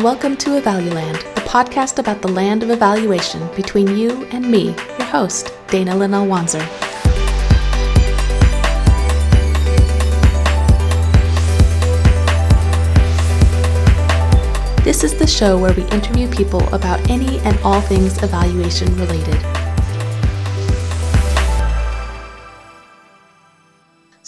and welcome to Evaluland, the podcast about the land of evaluation between you and me, your host, Dana Linnell Wanzer. This is the show where we interview people about any and all things evaluation related.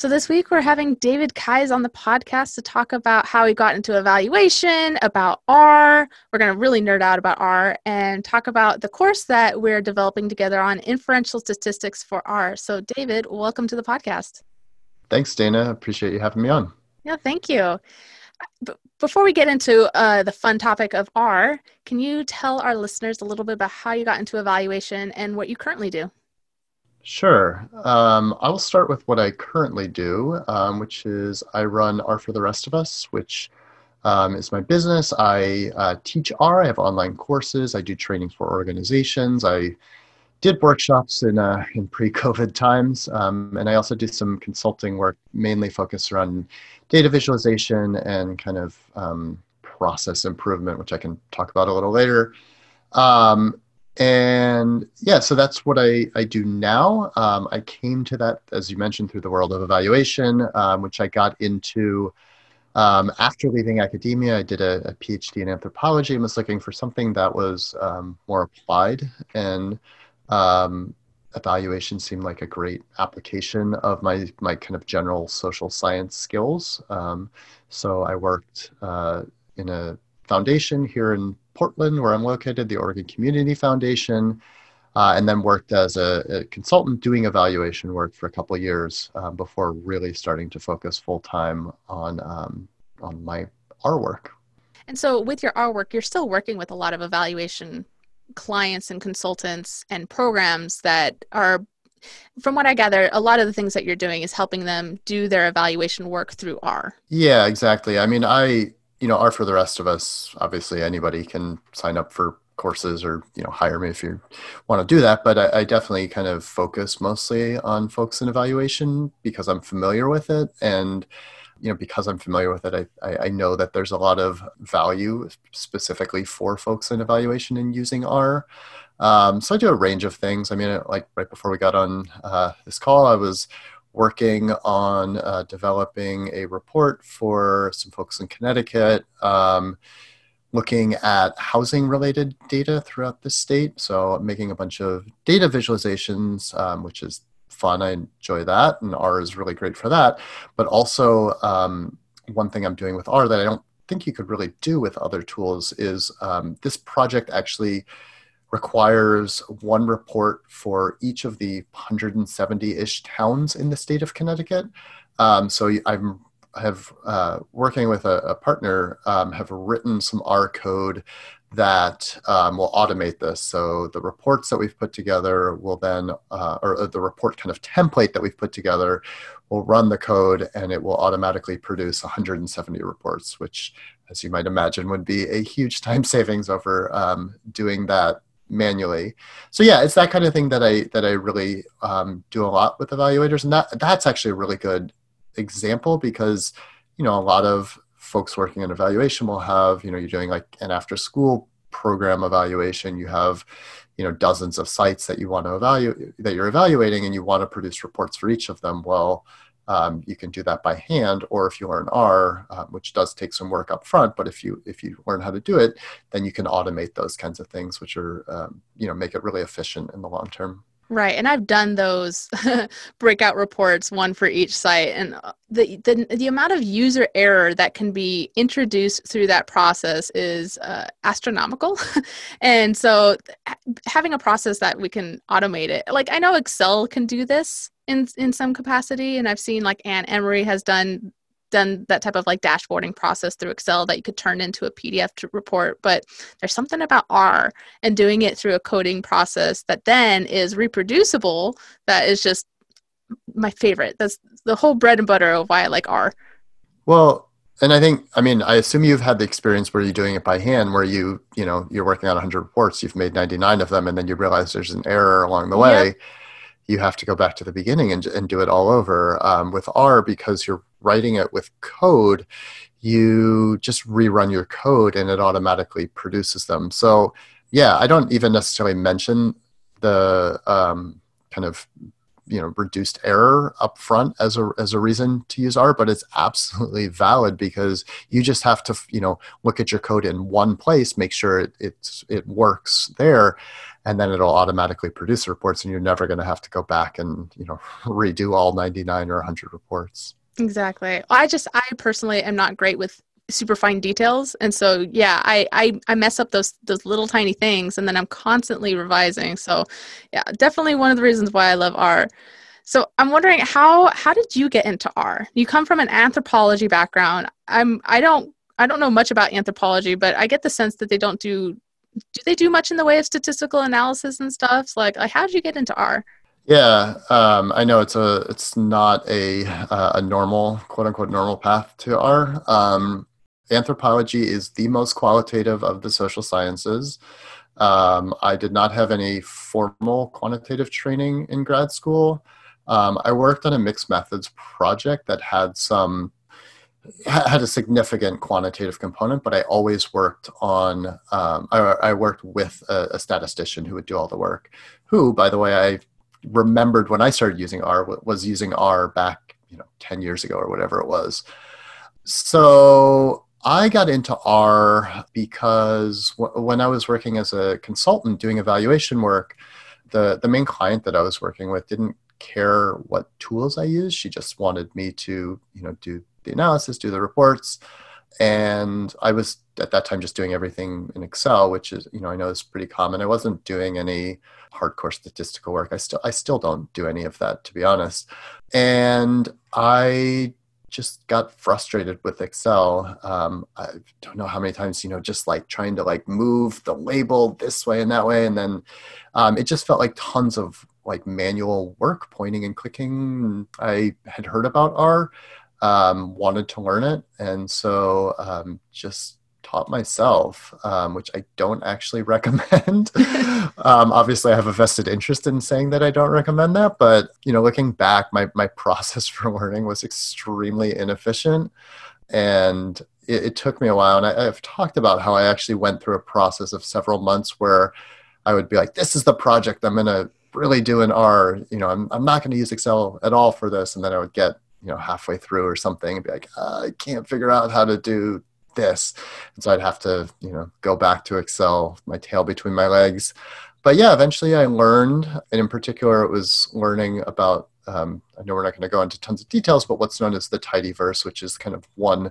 So this week we're having David Keyes on the podcast to talk about how he got into evaluation, about R. We're going to really nerd out about R and talk about the course that we're developing together on inferential statistics for R. So David, welcome to the podcast. Thanks, Dana. Appreciate you having me on. Yeah, thank you. B- before we get into uh, the fun topic of R, can you tell our listeners a little bit about how you got into evaluation and what you currently do? Sure. Um, I will start with what I currently do, um, which is I run R for the Rest of Us, which um, is my business. I uh, teach R. I have online courses. I do training for organizations. I did workshops in uh, in pre-COVID times, um, and I also do some consulting work, mainly focused around data visualization and kind of um, process improvement, which I can talk about a little later. Um, and yeah so that's what i, I do now. Um, i came to that as you mentioned through the world of evaluation um, which i got into um, after leaving academia. I did a, a, phd in anthropology and was looking for something that was um, more applied. And um, evaluation seemed like a great application of my my kind of general social science skills. Um, so i worked uh, in a foundation here in Portland, where I'm located, the Oregon Community Foundation, uh, and then worked as a, a, consultant doing evaluation work for a couple of years um, before really starting to focus full time on um, on my R work. And so, with your R work, you're still working with a lot of evaluation clients and consultants and programs that are from what I gather, a lot of the things that you're doing is helping them do their evaluation work through R. Yeah, exactly. I mean, I you know, R for the rest of us. Obviously, anybody can sign up for courses or you know hire me if you want to do that. But I, I definitely kind of focus mostly on folks in evaluation because I'm familiar with it and you know because i'm familiar with it I, I know that there's a lot of value specifically for folks in evaluation in using r um, so i do a range of things i mean like right before we got on uh, this call i was working on uh, developing a report for some folks in Connecticut, um, looking at housing related data throughout the state. So, making a bunch of data visualizations, um, which is fun. I enjoy that, and R is really great for that. But also, um, one thing I'm doing with R that I don't think you could really do with other tools is um, this project actually requires one report for each of the 170-ish towns in the state of Connecticut. Um, so I'm have uh, working with a, a partner um, have written some R code that um, will automate this. So the reports that we've put together will then, uh, or uh, the report kind of template that we've put together will run the code and it will automatically produce 170 reports, which as you might imagine would be a huge time savings over um, doing that manually. So yeah, it's that kind of thing that I that I really um, do a lot with evaluators, and that that's actually a really good example because you know a lot of folks working in evaluation will have you know you're doing like an after school program evaluation. You have you know dozens of sites that you want to evaluate that you're evaluating and you want to produce reports for each of them. Well um, you can do that by hand or if you learn r uh, which does take some work up front but if you if you learn how to do it then you can automate those kinds of things which are um, you know make it really efficient in the long term Right, and I've done those breakout reports, one for each site, and uh, the, the the amount of user error that can be introduced through that process is uh, astronomical. and so, having a process that we can automate it, like I know Excel can do this in in some capacity, and I've seen like Anne Emery has done done that type of like dashboarding process through Excel that you could turn into a PDF to report. But there's something about R and doing it through a coding process that then is reproducible that is just my favorite. That's the whole bread and butter of why I like R. Well, and I think, I mean, I assume you've had the experience where you're doing it by hand, where you, you know, you're working on 100 reports, you've made 99 of them, and then you realize there's an error along the way. Yep you have to go back to the beginning and, and do it all over. Um, with R, because you're writing it with code, you just rerun your code and it automatically produces them. So yeah, I don't even necessarily mention the um, kind of you know reduced error up front as a as a reason to use R, but it's absolutely valid because you just have to you know look at your code in one place, make sure it it works there, and then it'll automatically produce reports, and you're never going to have to go back and you know redo all 99 or 100 reports. Exactly. I just I personally am not great with super fine details and so yeah I, I i mess up those those little tiny things and then i'm constantly revising so yeah definitely one of the reasons why i love r so i'm wondering how how did you get into r you come from an anthropology background i'm i don't i don't know much about anthropology but i get the sense that they don't do do they do much in the way of statistical analysis and stuff like, like how did you get into r yeah, um, I know it's a it's not a uh, a normal quote unquote normal path to R. Um, anthropology is the most qualitative of the social sciences. Um, I did not have any formal quantitative training in grad school. Um, I worked on a mixed methods project that had some had a significant quantitative component, but I always worked on. Um, I, I, worked with a, a, statistician who would do all the work. Who, by the way, I remembered when I started using R was using R back, you know, ten years ago or whatever it was. So I got into R because w- when I was working as a consultant doing evaluation work, the, the main client that I was working with didn't care what tools I used. She just wanted me to, you know, do the analysis, do the reports. And I was at that time just doing everything in Excel, which is, you know, I know is pretty common. I wasn't doing any hardcore statistical work. I still I still don't do any of that to be honest. And I just got frustrated with Excel. Um, I don't know how many times, you know, just like trying to like move the label this way and that way. And then um, it just felt like tons of like manual work, pointing and clicking. I had heard about R, um, wanted to learn it. And so um, just taught myself, um, which I don't actually recommend. um, obviously, I have a vested interest in saying that I don't recommend that, but you know, looking back, my my process for learning was extremely inefficient, and it, it took me a while. And I, I've talked about how I actually went through a process of several months where I would be like, "This is the project I'm going to." really do in R, you know, I'm, I'm not going to use Excel at all for this. And then I would get you know halfway through or something and be like i can't figure out how to do this. And so I'd have to, you know, go back to Excel, my tail between my legs. But yeah, eventually I learned, and in particular, it was learning about. Um, I know we're not going to go into tons of details, but what's known as the tidyverse, which is kind of one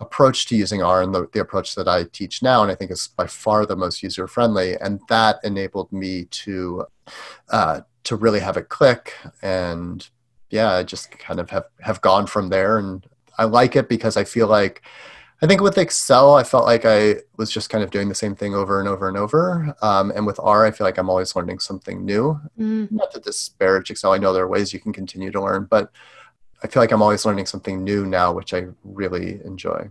approach to using R and the, the approach that I teach now, and I think is by far the most user friendly. And that enabled me to uh, to really have it click. And yeah, I just kind of have have gone from there. And I like it because I feel like I think with Excel, I felt like I was just kind of doing the same thing over and over and over. Um, and with R, I feel like I'm always learning something new. Mm. Not to disparage Excel, I know there are ways you can continue to learn, but I feel like I'm always learning something new now, which I really enjoy.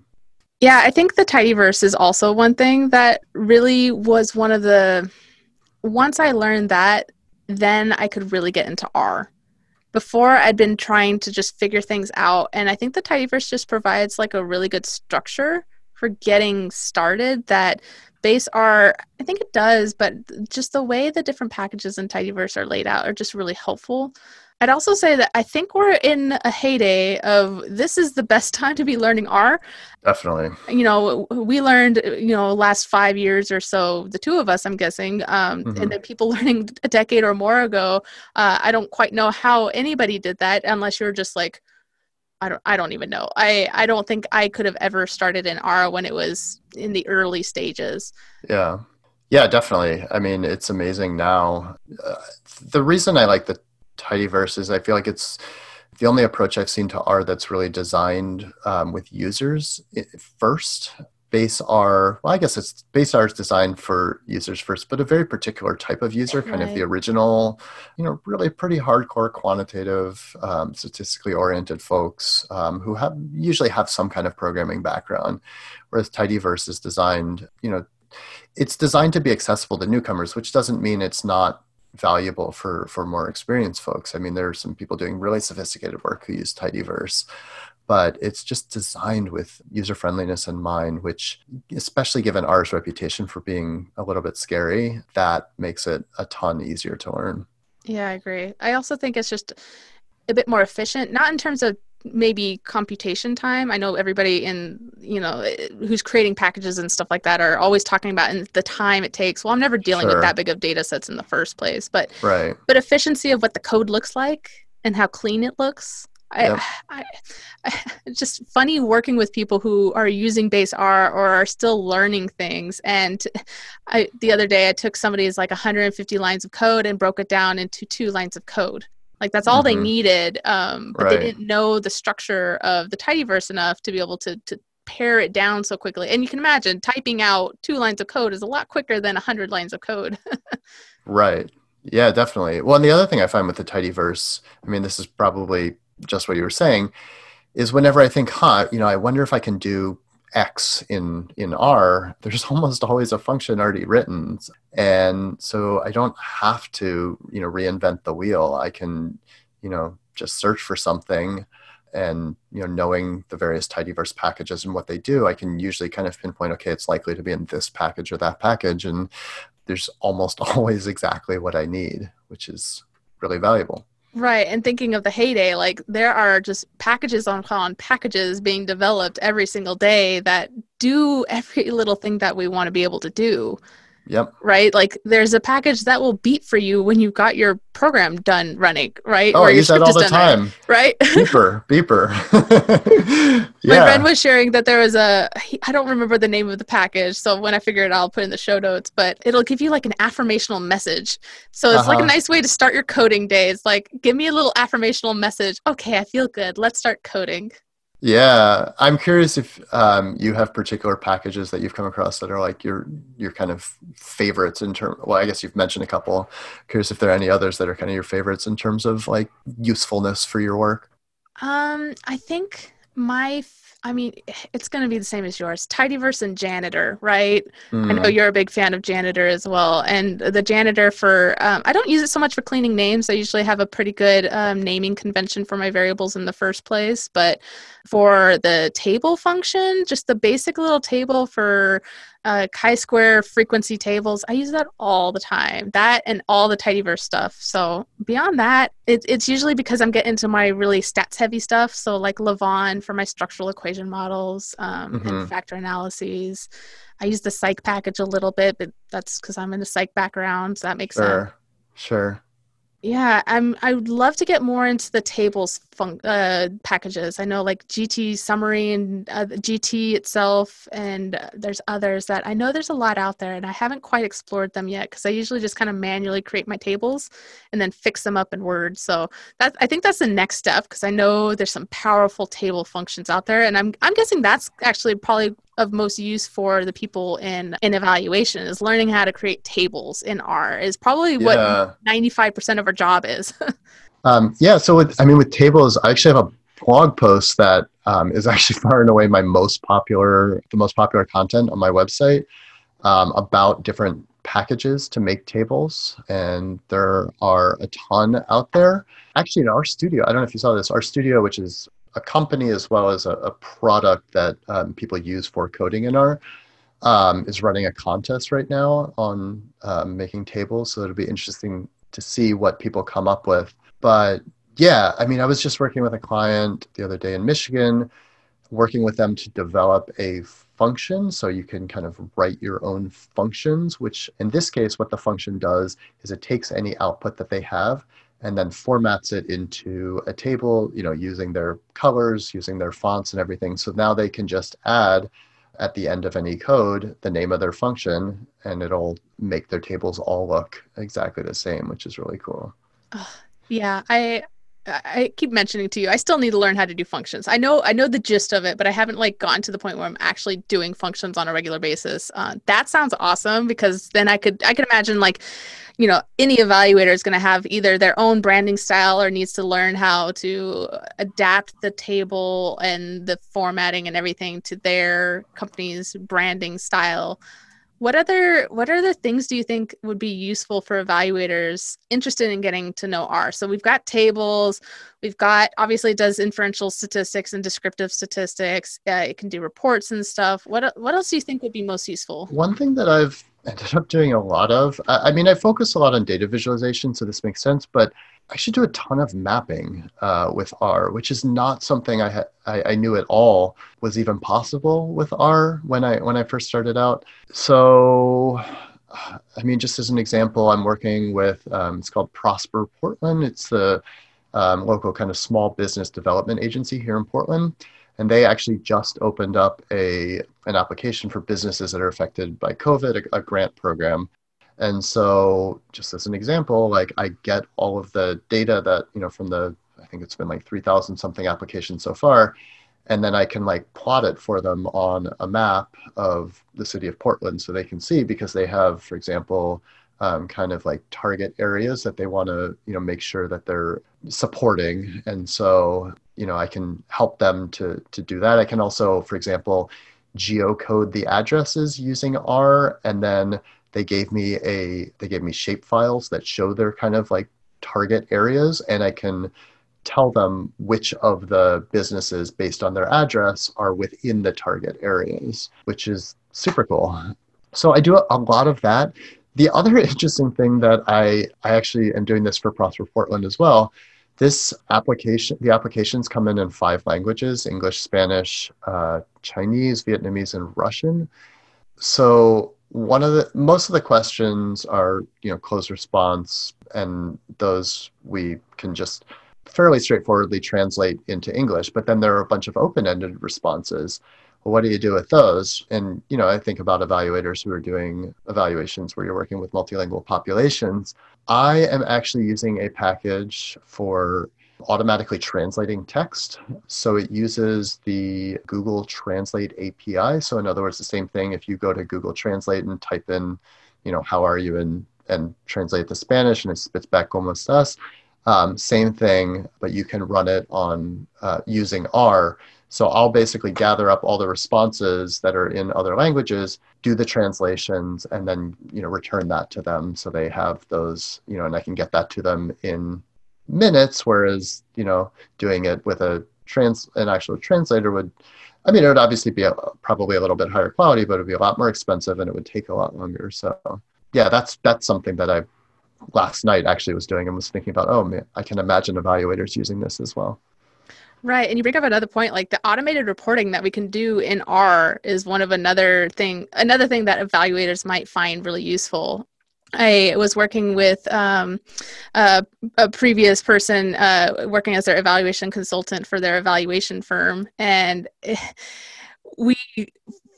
Yeah, I think the tidyverse is also one thing that really was one of the. Once I learned that, then I could really get into R before I'd been trying to just figure things out. And I think the Tidyverse just provides like a really good structure for getting started that base R, I think it does, but just the way the different packages in Tidyverse are laid out are just really helpful. I'd also say that I think we're in a heyday of this is the best time to be learning R. Definitely. You know, we learned, you know, last five years or so, the two of us, I'm guessing, um, mm-hmm. and then people learning a decade or more ago. Uh, I don't quite know how anybody did that unless you're just like, I don't, I don't even know. I, I don't think I could have ever started in R when it was in the early stages. Yeah. Yeah, definitely. I mean, it's amazing now. Uh, the reason I like the tidyverse is i feel like it's the only approach i've seen to r that's really designed um, with users first base r well i guess it's base r is designed for users first but a very particular type of user kind right. of the original you know really pretty hardcore quantitative um, statistically oriented folks um, who have usually have some kind of programming background whereas tidyverse is designed you know it's designed to be accessible to newcomers which doesn't mean it's not valuable for for more experienced folks. I mean, there are some people doing really sophisticated work who use Tidyverse, but it's just designed with user friendliness in mind, which, especially given R's reputation for being a little bit scary, that makes it a ton easier to learn. Yeah, I agree. I also think it's just a bit more efficient, not in terms of maybe computation time. I know everybody in, you know, who's creating packages and stuff like that are always talking about and the time it takes. Well, I'm never dealing sure. with that big of data sets in the first place, but right. but efficiency of what the code looks like and how clean it looks. Yep. I, I, it's just funny working with people who are using base R or are still learning things. And I, the other day I took somebody's like 150 lines of code and broke it down into two lines of code like that's all mm-hmm. they needed, um, but right. they didn't know the structure of the tidyverse enough to be able to to pare it down so quickly. And you can imagine typing out two lines of code is a lot quicker than a hundred lines of code. right. Yeah, definitely. Well, and the other thing I find with the tidyverse, I mean, this is probably just what you were saying, is whenever I think, huh, you know, I wonder if I can do x in in r there's almost always a function already written. And so i don't have to you know reinvent the wheel. I can you know just search for something and you know knowing the various tidyverse packages and what they do i can usually kind of pinpoint okay it's likely to be in this package or that package. And there's almost always exactly what i need which is really valuable Right. And thinking of the heyday, like there are just packages on, packages being developed every single day that do every little thing that we want to be able to do. Yep. Right? Like there's a package that will beep for you when you've got your program done running, right? Oh, or I use that all the time. Right? Beeper, beeper. yeah. My friend was sharing that there was a, I don't remember the name of the package. So when I figure it out, I'll put in the show notes, but it'll give you like an affirmational message. So it's uh-huh. like a uh-huh. nice way to start your coding day. It's like, give me a little affirmational message. Okay, I feel good. Let's start coding. Yeah, I'm curious if um, you have particular packages that you've come across that are like your your kind of favorites in terms. Well, I guess you've mentioned a couple. Curious if there are any others that are kind of your favorites in terms of like usefulness for your work. Um, I think my I mean, it's going to be the same as yours. Tidyverse and Janitor, right? Mm. I know mm. you're a big fan of Janitor as well. And the Janitor for, um, I don't use it so much for cleaning names. I usually have a pretty good um, naming convention for my variables in the first place. But for the table function, just the basic little table for uh, chi-square frequency tables. I use that all the time. That and all the tidyverse stuff. So beyond that, it, it's usually because I'm getting into my really stats heavy stuff. So like Lavaan for my structural equation models um, mm-hmm. and factor analyses. I use the psych package a little bit, but that's because I'm in the psych background. So that makes sure. sense. Sure. Yeah, I'm. I would love to get more into the tables fun- uh, packages. I know like GT summary and uh, GT itself, and uh, there's others that I know there's a lot out there, and I haven't quite explored them yet because I usually just kind of manually create my tables and then fix them up in Word. So that I think that's the next step because I know there's some powerful table functions out there, and I'm I'm guessing that's actually probably of most use for the people in in evaluation is learning how to create tables in R is probably what 95% of our job is. um, yeah, so with, I mean with tables, I actually have a blog post that um, is actually far and away my most popular, the most popular content on my website um, about different packages to make tables, and there are a ton out there. Actually, in RStudio, I don't know if you saw this, RStudio, which is a company as well as a, a product that um, people use for coding in R um, is running a contest right now on um, making tables. So it'll be interesting to see what people come up with. But yeah, I mean, I was just working with a client the other day in Michigan, working with them to develop a function so you can kind of write your own functions, which in this case, what the function does is it takes any output that they have and then formats it into a table, you know, using their colors, using their fonts and everything. So now they can just add at the end of any code the name of their function and it'll make their tables all look exactly the same, which is really cool. Yeah, I I keep mentioning to you, I still need to learn how to do functions. I know I know the gist of it, but I haven't like gotten to the point where I'm actually doing functions on a regular basis. Uh, that sounds awesome because then I could I could imagine like you know any evaluator is going to have either their own branding style or needs to learn how to adapt the table and the formatting and everything to their company's branding style what other what other things do you think would be useful for evaluators interested in getting to know R? So we've got tables, we've got obviously it does inferential statistics and descriptive statistics. Uh, it can do reports and stuff. What what else do you think would be most useful? One thing that I've ended up doing a lot of, I, I mean, I focus a lot on data visualization, so this makes sense, but I actually do a ton of mapping uh, with R, which is not something I, ha- I, I knew at all was even possible with R when I when I first started out. So, I mean, just as an example, I'm working with um, it's called Prosper Portland. It's the um, local kind of small business development agency here in Portland, and they actually just opened up a an application for businesses that are affected by COVID, a, a grant program and so, just as an example, like I get all of the data that, you know, from the, I think it's been like 3,000 something applications so far. And then I can like plot it for them on a map of the city of Portland so they can see because they have, for example, um, kind of like target areas that they want to, you know, make sure that they're supporting. And so, you know, I can help them to, to do that. I can also, for example, geocode the addresses using R and then they gave me a they gave me shape files that show their kind of like target areas and i can tell them which of the businesses based on their address are within the target areas which is super cool so i do a lot of that the other interesting thing that i i actually am doing this for prosper portland as well this application the applications come in in five languages english spanish uh, chinese vietnamese and russian. So one of the most of the questions are you know closed response and those we can just fairly straightforwardly translate into english but then there are a bunch of open-ended responses well, what do you do with those and you know i think about evaluators who are doing evaluations where you're working with multilingual populations i am actually using a package for automatically translating text. So it uses the Google Translate API. So in other words, the same thing if you go to Google Translate and type in, you know, how are you and and translate the Spanish and it spits back como estás. Um, same thing, but you can run it on uh, using R. So I'll basically gather up all the responses that are in other languages, do the translations, and then you know return that to them so they have those you know, and I can get that to them in minutes, whereas you know doing it with a trans an actual translator would, I mean, it would obviously be a, probably a little bit higher quality, but it would be a lot more expensive and it would take a lot longer. So yeah, that's that's something that I last night actually was doing and was thinking about. Oh man, I can imagine evaluators using this as well. Right. And you bring up another point, like the automated reporting that we can do in R is one of another thing, another thing that evaluators might find really useful. I was working with um, a, a, previous person uh, working as their evaluation consultant for their evaluation firm, and we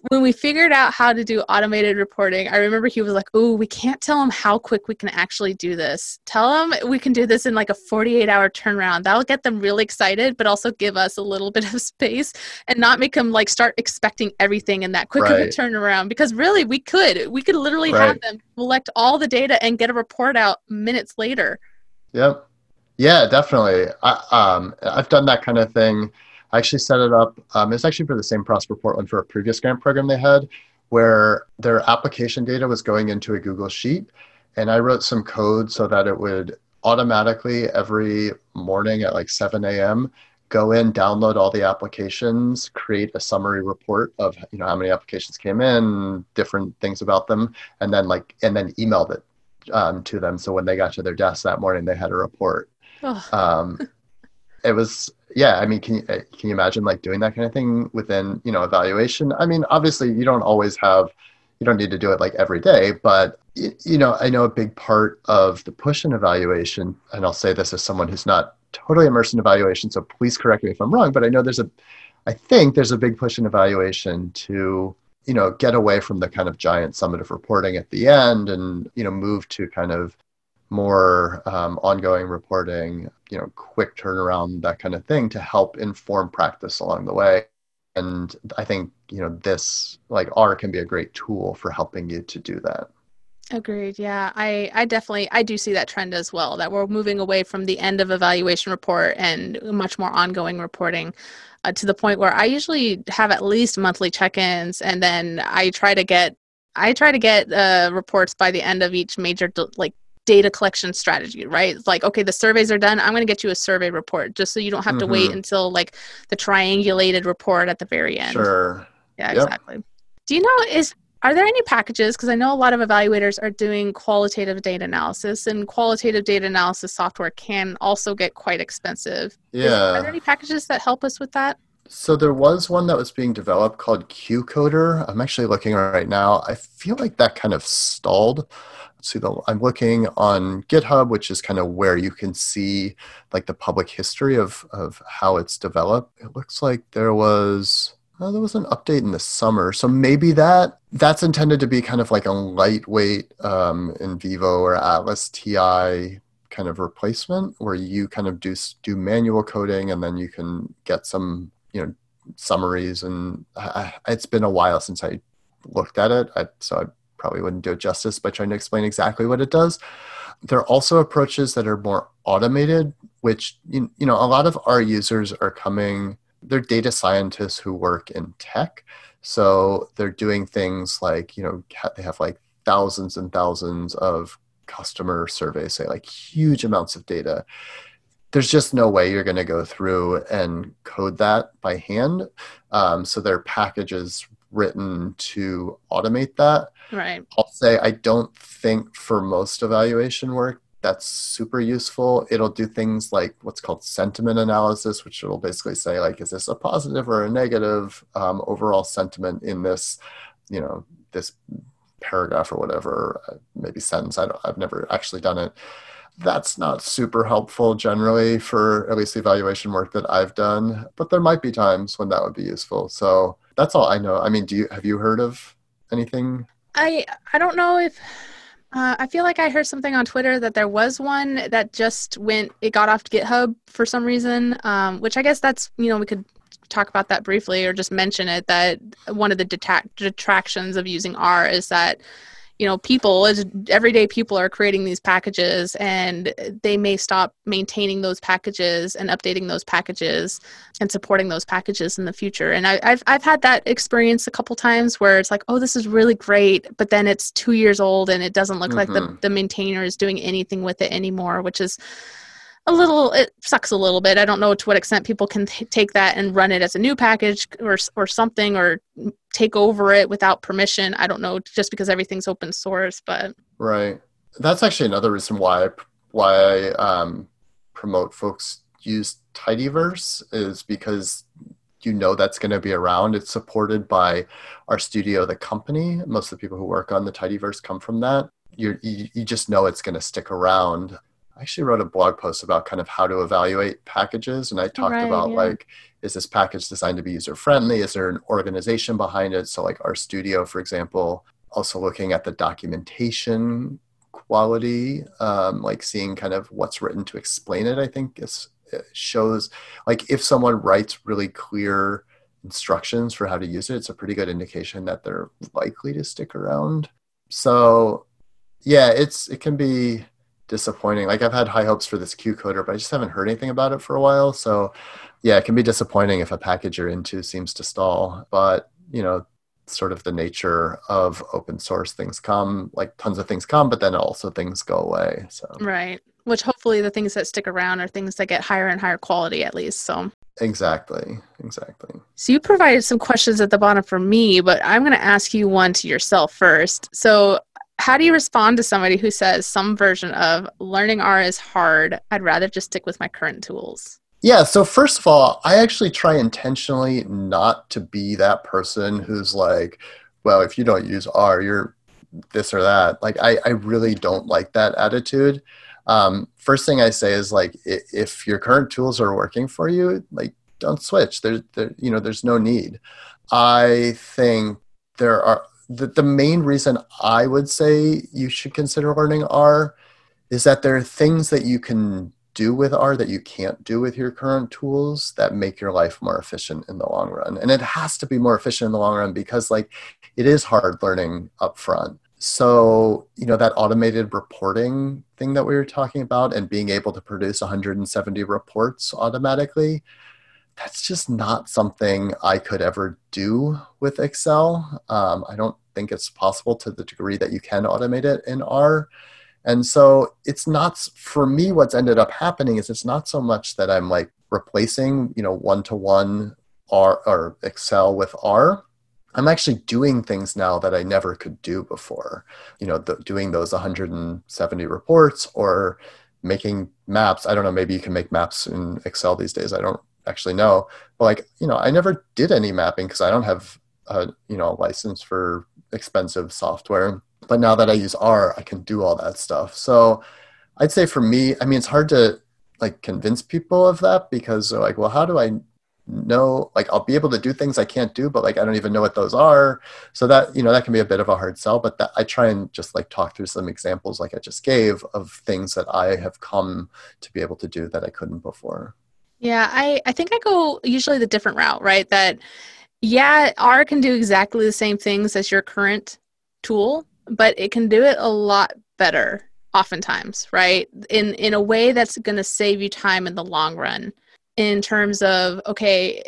when we figured out how to do automated reporting, I remember he was like, "Oh, we can't tell them how quick we can actually do this. Tell them we can do this in like a 48-hour turnaround. That'll get them really excited, but also give us a little bit of space and not make them like start expecting everything in that quick right. of a turnaround. Because really, we could, we could literally right. have them collect all the data and get a report out minutes later. Yep. Yeah, definitely. I, um, I've done that kind of thing I actually set it up. Um, it's actually for the same Prosper Portland for a previous grant program they had, where their application data was going into a Google Sheet, and I wrote some code so that it would automatically every morning at like 7 a.m. go in, download all the applications, create a summary report of you know how many applications came in, different things about them, and then like and then emailed it um, to them. So when they got to their desk that morning, they had a report. Oh. Um, it was yeah i mean can you can you imagine like doing that kind of thing within you know evaluation? I mean obviously you don't always have you don't need to do it like every day but you know i know a big part of the push in evaluation and i'll say this as someone who's not totally immersed in evaluation so please correct me if i'm wrong but i know there's a i think there's a big push in evaluation to you know get away from the kind of giant summative reporting at the end and you know move to kind of more um, ongoing reporting, you know, quick turnaround, that kind of thing to help inform practice along the way. And I think, you know, this like R can be a great tool for helping you to do that. Agreed. Yeah, I, I definitely I do see that trend as well. That we're moving away from the end of evaluation report and much more ongoing reporting, uh, to the point where I usually have at least monthly check-ins, and then I try to get I try to get uh, reports by the end of each major like data collection strategy, right? It's like, okay, the surveys are done. I'm going to get you a survey report just so you don't have mm-hmm. to wait mm-hmm. until like the triangulated report at the very end. Sure. Yeah, yep. exactly. Do you know is are there any packages because I know a lot of evaluators are doing qualitative data analysis and qualitative data analysis software can also get quite expensive. Yeah. Is, are there any packages that help us with that? So there was one that was being developed called QCoder. I'm actually looking right now. I feel like that kind of stalled. Let's see, the, I'm looking on GitHub, which is kind of where you can see like the public history of of how it's developed. It looks like there was oh, there was an update in the summer, so maybe that that's intended to be kind of like a lightweight um, NVivo or ATLAS.ti kind of replacement, where you kind of do do manual coding and then you can get some you know summaries and I, it's been a while since i looked at it. I, so i probably wouldn't do it justice by trying to explain exactly what it does. There are also approaches that are more automated which you, you know a lot of our users are coming they're data scientists who work in tech. So they're doing things like you know they have like thousands and thousands of customer surveys say like huge amounts of data there's just no way you're going to go through and code that by hand. Um, so there are packages written to automate that. Right. I'll say I don't think for most evaluation work that's super useful. It'll do things like what's called sentiment analysis, which will basically say like, is this a positive or a negative um, overall sentiment in this, you know, this paragraph or whatever, uh, maybe sentence. I don't, I've never actually done it that's not super helpful generally for at least the evaluation work that I've done, but there might be times when that would be useful. So that's all I know. I mean, do you have you heard of anything? I I don't know if uh, I feel like I heard something on Twitter that there was one that just went it got off GitHub for some reason, um, which I guess that's you know we could talk about that briefly or just mention it that one of the detractions of using R is that you know people as everyday people are creating these packages and they may stop maintaining those packages and updating those packages and supporting those packages in the future and I, have I've had that experience a couple times where it's like oh this is really great but then it's two years old and it doesn't look mm-hmm. like the, mm-hmm. the maintainer is doing anything with it anymore which is a little it sucks a little bit. I don't know to what extent people can take that and run it as a new package or or something or take over it without permission. I don't know just because everything's open source but right. That's actually another reason why why i um, promote folks use tidyverse is because you know that's going to be around. It's supported by RStudio the company. Most of the people who work on the tidyverse come from that. You, you just know it's going to stick around I actually wrote a blog post about kind of how to evaluate packages. And I talked right, about yeah. like, is this package designed to be user friendly? Is there an organization behind it? So, like RStudio, for example, also looking at the documentation quality, um, like seeing kind of what's written to explain it, I think is, it shows like if someone writes really clear instructions for how to use it, it's a pretty good indication that they're likely to stick around. So, yeah, it's it can be disappointing. Like I've had high hopes for this QCoder, but I just haven't heard anything about it for a while. So yeah, it can be disappointing if a package you're into seems to stall. But you know, sort of the nature of open source things come like tons of things come but then also things go away so right which hopefully the things that stick around are things that get higher and higher quality at least so exactly exactly so you provided some questions at the bottom for me but i'm going to ask you one to yourself first so how do you respond to somebody who says some version of learning R is hard? I'd rather just stick with my current tools. Yeah, so first of all, I actually try intentionally not to be that person who's like, well, if you don't use R, you're this or that. Like, I, I really don't like that attitude. Um, first thing I say is like, if your current tools are working for you, like, don't switch. There's, there, you know, there's no need. I think there are the, the main reason I would say you should consider learning R is that there are things that you can do with R that you can't do with your current tools that make your life more efficient in the long run. And it has to be more efficient in the long run because like it is hard learning up front. So, you know, that automated reporting thing that we were talking about and being able to produce 170 reports automatically, that's just not something I could ever do with Excel. Um, I don't think it's possible to the degree that you can automate it in R. And so it's not for me what's ended up happening is it's not so much that I'm like replacing, you know, one to one R or Excel with R. I'm actually doing things now that I never could do before. You know, the, doing those 170 reports or making maps. I don't know, maybe you can make maps in Excel these days. I don't actually know. But like, you know, I never did any mapping because I don't have a, you know, license for expensive software. But now that I use R, I can do all that stuff. So I'd say for me, I mean, it's hard to like convince people of that because they're like, well, how do I know like i'll be able to do things i can't do but like i don't even know what those are so that you know that can be a bit of a hard sell but that i try and just like talk through some examples like i just gave of things that i have come to be able to do that i couldn't before yeah i i think i go usually the different route right? That yeah r can do exactly the same things as your current tool but it can do it a lot better oftentimes right? In in a way that's going to save you time in the long run in terms of okay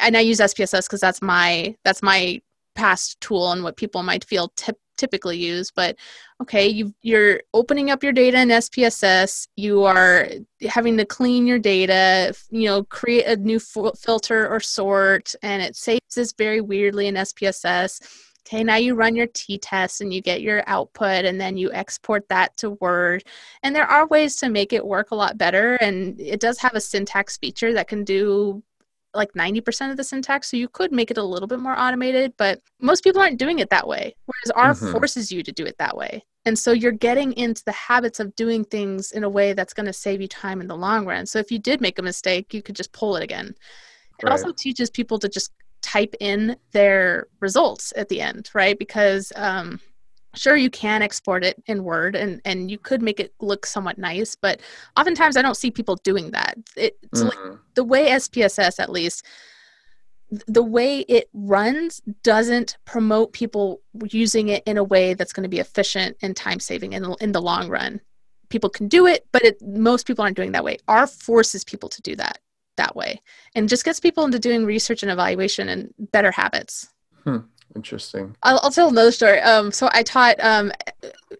and i use spss because that's my that's my past tool and what people might feel tip, typically use but okay you you're opening up your data in spss you are having to clean your data you know create a new filter or sort and it saves this very weirdly in spss okay now you run your t-test and you get your output and then you export that to word. And there are ways to make it work a lot better and it does have a syntax feature that can do like 90% of the syntax so you could make it a little bit more automated but most people aren't doing it that way whereas r mm-hmm. forces you to do it that way and so you're getting into the habits of doing things in a way that's going to save you time in the long run so if you did make a mistake you could just pull it again it right. also teaches people to just type in their results at the end, right? Because um, sure you can export it in Word and and you could make it look somewhat nice, but oftentimes I don't see people doing that. It's mm-hmm. like the way SPSS at least the way it runs doesn't promote people using it in a way that's going to be efficient and time saving in, in the long run. People can do it, but it, most people aren't doing that way. R forces people to do that that way and just gets people into doing research and evaluation and better habits. Hmm. Interesting. I'll, I'll, tell another story. Um, so I taught um,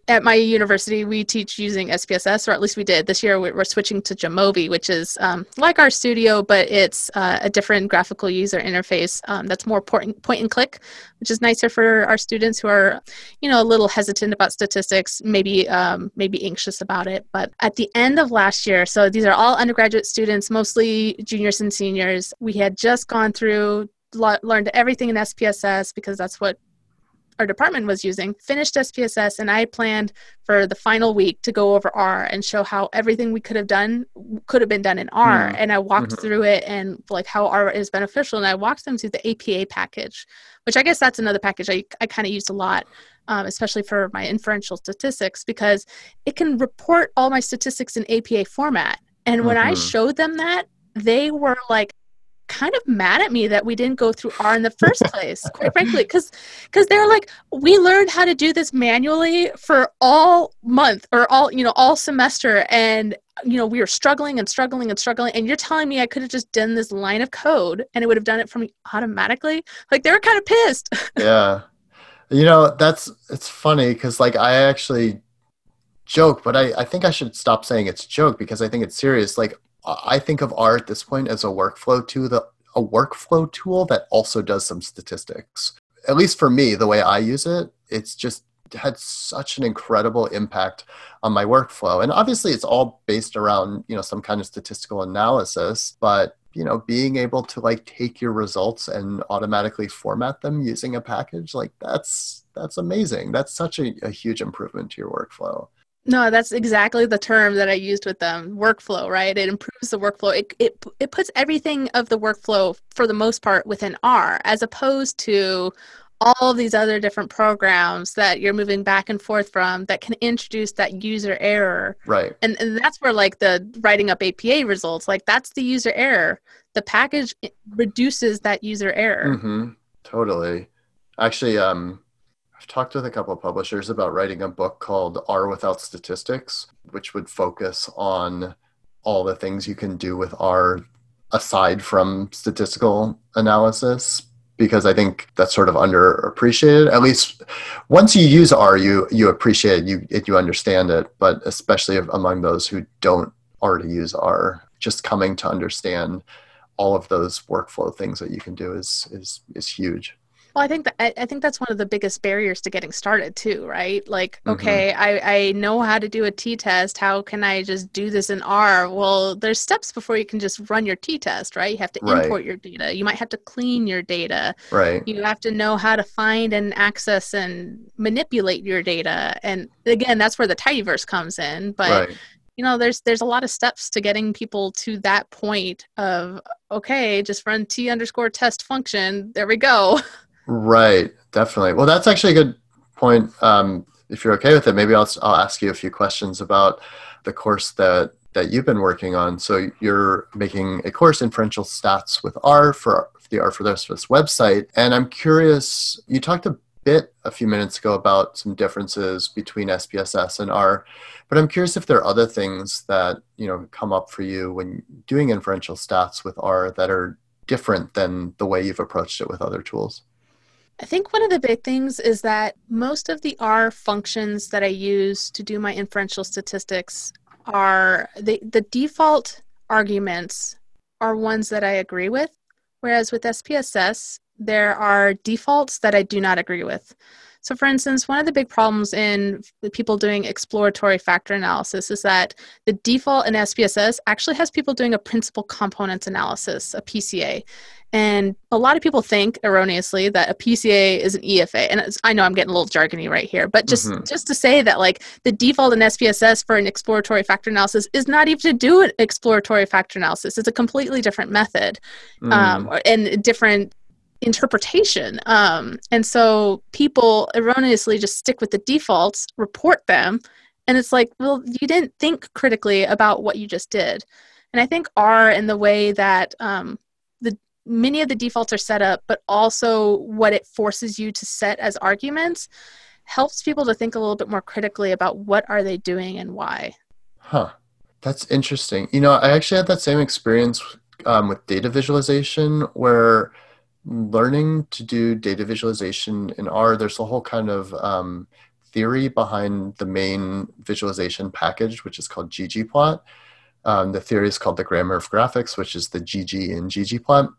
at my university. We teach using SPSS, or at least we did this year. We're switching to Jamovi, which is um, like Studio, but it's uh, a different graphical user interface um, that's more point, point and click, which is nicer for our students who are, you know, a little hesitant about statistics, maybe um, maybe anxious about it. But at the end of last year, so these are all undergraduate students, mostly juniors and seniors. We had just gone through learned everything in SPSS because that's what our department was using, finished SPSS, and I planned for the final week to go over R and show how everything we could have done could have been done in R. Mm. And I walked mm-hmm. through it and like how R is beneficial. And I walked them through the APA package, which I guess that's another package I, I kind of used a lot, um, especially for my inferential statistics, because it can report all my statistics in APA format. And when mm-hmm. I showed them that, they were like, kind of mad at me that we didn't go through R in the first place, quite frankly, because because they're like, we learned how to do this manually for all month or all you know all semester, and you know we were struggling and struggling and struggling, and you're telling me I could have just done this line of code and it would have done it for me automatically. Like they were kind of pissed. yeah, you know that's it's funny because like I actually joke, but I I think I should stop saying it's joke because I think it's serious. Like I think of R at this point as a workflow tool, the, a workflow tool that also does some statistics. At least for me, the way I use it, it's just had such an incredible impact on my workflow. And obviously, it's all based around you know some kind of statistical analysis, but you know being able to like take your results and automatically format them using a package like that's that's amazing that's such a, a huge improvement to your workflow no, that's exactly the term that I used with them. Workflow, right? It improves the workflow. It, it it puts everything of the workflow for the most part within R, as opposed to all of these other different programs that you're moving back and forth from that can introduce that user error. Right. And, and that's where like the writing up APA results, like that's the user error. The package reduces that user error. Mm-hmm. Totally. Actually, um, I've talked with a couple of publishers about writing a book called R Without Statistics, which would focus on all the things you can do with R aside from statistical analysis because I think that's sort of underappreciated. At least once you use R, you you appreciate it, you you understand it. But especially among those who don't already use R, just coming to understand all of those workflow things that you can do is is is huge. Well, I think that I, think that's one of the biggest barriers to getting started too, right? Like, mm-hmm. okay, I, I know how to do a t-test. How can I just do this in R? Well, there's steps before you can just run your t-test, right? You have to right. import your data. You might have to clean your data. Right. You have to know how to find and access and manipulate your data. And again, that's where the tidyverse comes in. But right you know there's there's a lot of steps to getting people to that point of okay just run t underscore test function there we go right definitely well that's actually a good point um, if you're okay with it maybe I'll, I'll ask you a few questions about the course that that you've been working on so you're making a course inferential stats with r for the r for us website and i'm curious you talked a bit a few minutes ago about some differences between SPSS and R, but I'm curious if there are other things that you know come up for you when doing inferential stats with R that are different than the way you've approached it with other tools. I think one of the big things is that most of the R functions that I use to do my inferential statistics are the, the default arguments are ones that I agree with. Whereas with SPSS, there are defaults that I do not agree with. So, for instance, one of the big problems in people doing exploratory factor analysis is that the default in SPSS actually has people doing a principal components analysis, a PCA. And a lot of people think erroneously that a PCA is an EFA. And I know I'm getting a little jargony right here, but just, mm-hmm. just to say that like the default in SPSS for an exploratory factor analysis is not even to do an exploratory factor analysis. It's a completely different method mm. um, and different interpretation. Um, and so people erroneously just stick with the defaults, report them, and it's like, well, you didn't think critically about what you just did. And I think R in the way that um, the many of the defaults are set up, but also what it forces you to set as arguments helps people to think a little bit more critically about what are they doing and why. Huh. That's interesting. You know, I actually had that same experience um, with data visualization where learning to do data visualization in R, there's a whole kind of um, theory behind the main visualization package, which is called ggplot. Um, the theory is called the grammar of graphics, which is the GG in ggplot.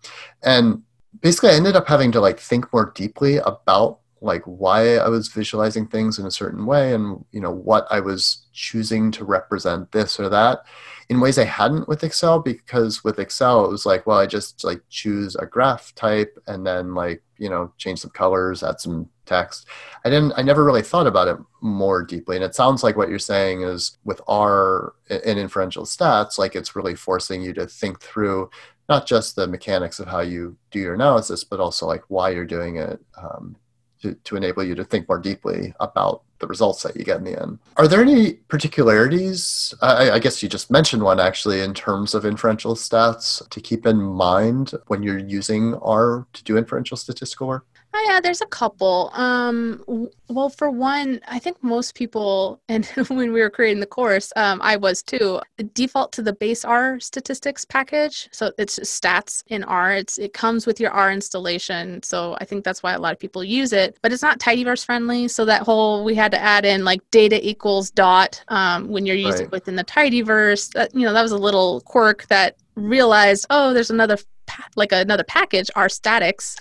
And basically, I ended up having to like think more deeply about like why I was visualizing things in a certain way and you know what I was choosing to represent this or that in ways I hadn't with Excel because with Excel it was like well I just like choose a graph type and then like you know change some colors add some text. I didn't I never really thought about it more deeply. And it sounds like what you're saying is with R in inferential stats like it's really forcing you to think through not just the mechanics of how you do your analysis but also like why you're doing it um, to, to enable you to think more deeply about the results that you get in the end. Are there any particularities? I, I, guess you just mentioned one actually in terms of inferential stats to keep in mind when you're using R to do inferential statistical work? Oh, yeah, there's a couple. Um, well, for one, I think most people, and when we were creating the course, um, I was too, default to the base R statistics package. So it's stats in R. It's it comes with your R installation. So I think that's why a lot of people use it. But it's not tidyverse friendly. So that whole we had to add in like data equals dot um, when you're using right. within the tidyverse. That you know that was a little quirk that realized oh there's another like another package rstatix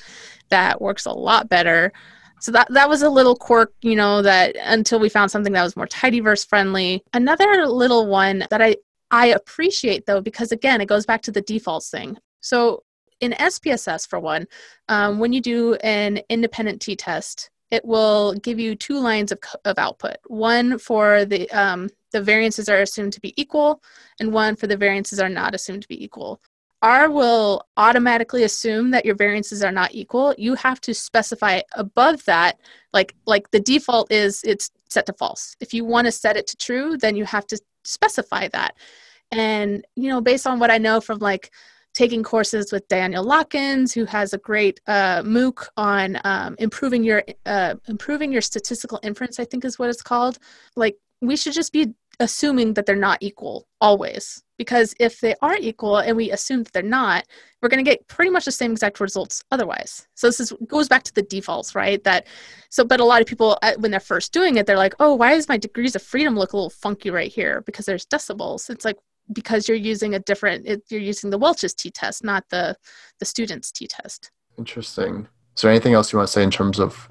that works a lot better. So that that was a little quirk, you know, that until we found something that was more tidyverse friendly. Another little one that I I appreciate though because again it goes back to the defaults thing. So in SPSS for one, um, when you do an independent t-test, it will give you two lines of, of output. One for the um, the variances are assumed to be equal, and one for the variances are not assumed to be equal. R will automatically assume that your variances are not equal. You have to specify above that, like like the default is it's set to false. If you want to set it to true, then you have to specify that. And you know, based on what I know from like taking courses with Daniel Lakens, who has a great uh, MOOC on um, improving your uh, improving your statistical inference, I think is what it's called. Like we should just be assuming that they're not equal always because if they are equal and we assume that they're not we're going to get pretty much the same exact results otherwise. So this is goes back to the defaults right? That so but a lot of people uh, when they're first doing it they're like oh why does my degrees of freedom look a little funky right here? Because there's decibels. It's like because you're using a different it, you're using the welch's t-test not the the student's t-test. Interesting. Is there anything else you want to say in terms of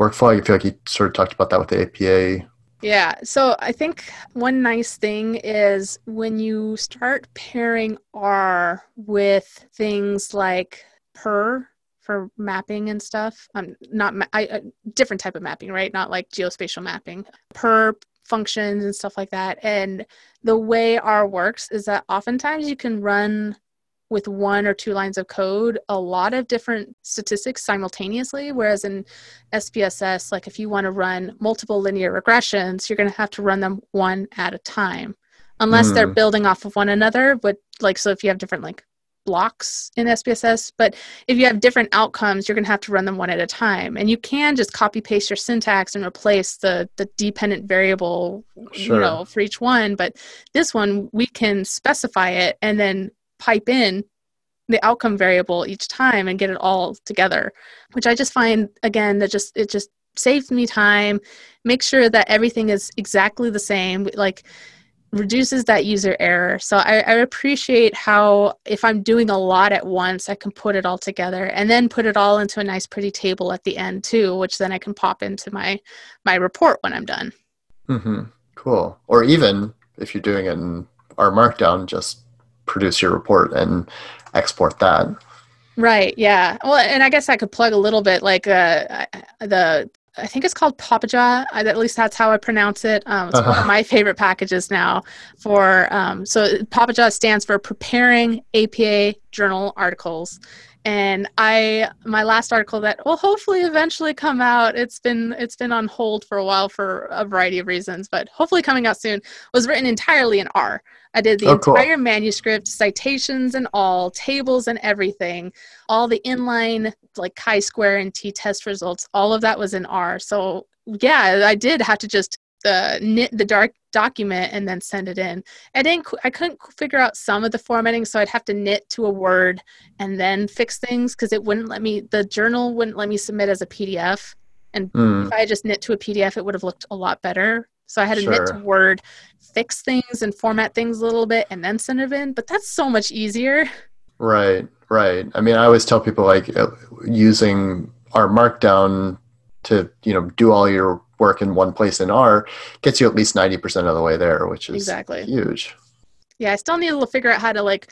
workflow? I feel like you sort of talked about that with the apa yeah. So I think one nice thing is when you start pairing R with things like purrr for mapping and stuff. Um, not ma- I, a different type of mapping, right? Not like geospatial mapping. purrr functions and stuff like that. And the way R works is that oftentimes you can run with one or two lines of code a lot of different statistics simultaneously whereas in spss like if you want to run multiple linear regressions you're going to have to run them one at a time unless mm. they're hmm. building off of one another but like so if you have different like blocks in spss but if you have different outcomes you're going to have to run them one at a time and you can just copy paste your syntax and replace the the dependent variable sure. you know for each one but this one we can specify it and then pipe in the outcome variable each time and get it all together which i just find again that just it just saves me time make sure that everything is exactly the same like reduces that user error. So I, I, appreciate how if i'm doing a lot at once i can put it all together and then put it all into a nice pretty table at the end too which then i can pop into my my report when i'm done. Mm-hmm. cool. Or even if you're doing it in R Markdown just produce your report and export that. Right. Yeah. Well, and I guess I could plug a little bit like uh, the I think it's called papaja. At least that's how I pronounce it. Um, it's uh-huh. one of uh-huh. my favorite packages now. For um, so papaja stands for Preparing APA Journal Articles, and I my last article that will hopefully eventually come out. It's been it's been on hold for a while for a variety of reasons, but hopefully coming out soon. Was written entirely in R. I did the oh, entire cool. manuscript, citations and all, tables and everything, all the inline like chi-square and t-test results. All of that was in R. So yeah, I did have to just uh, knit the dark document and then send it in. I didn't. I couldn't figure out some of the formatting, so I'd have to knit to a Word and then fix things because it wouldn't let me. The journal wouldn't let me submit as a PDF. And mm. if I just knit to a PDF, it would have looked a lot better. So I had to sure. knit to Word, fix things and format things a little bit, and then send it in. But that's so much easier. Right, right. I mean, I always tell people like uh, using R Markdown to you know do all your work in one place in R gets you at least ninety percent of the way there, which is exactly huge. Yeah, I still need to figure out how to like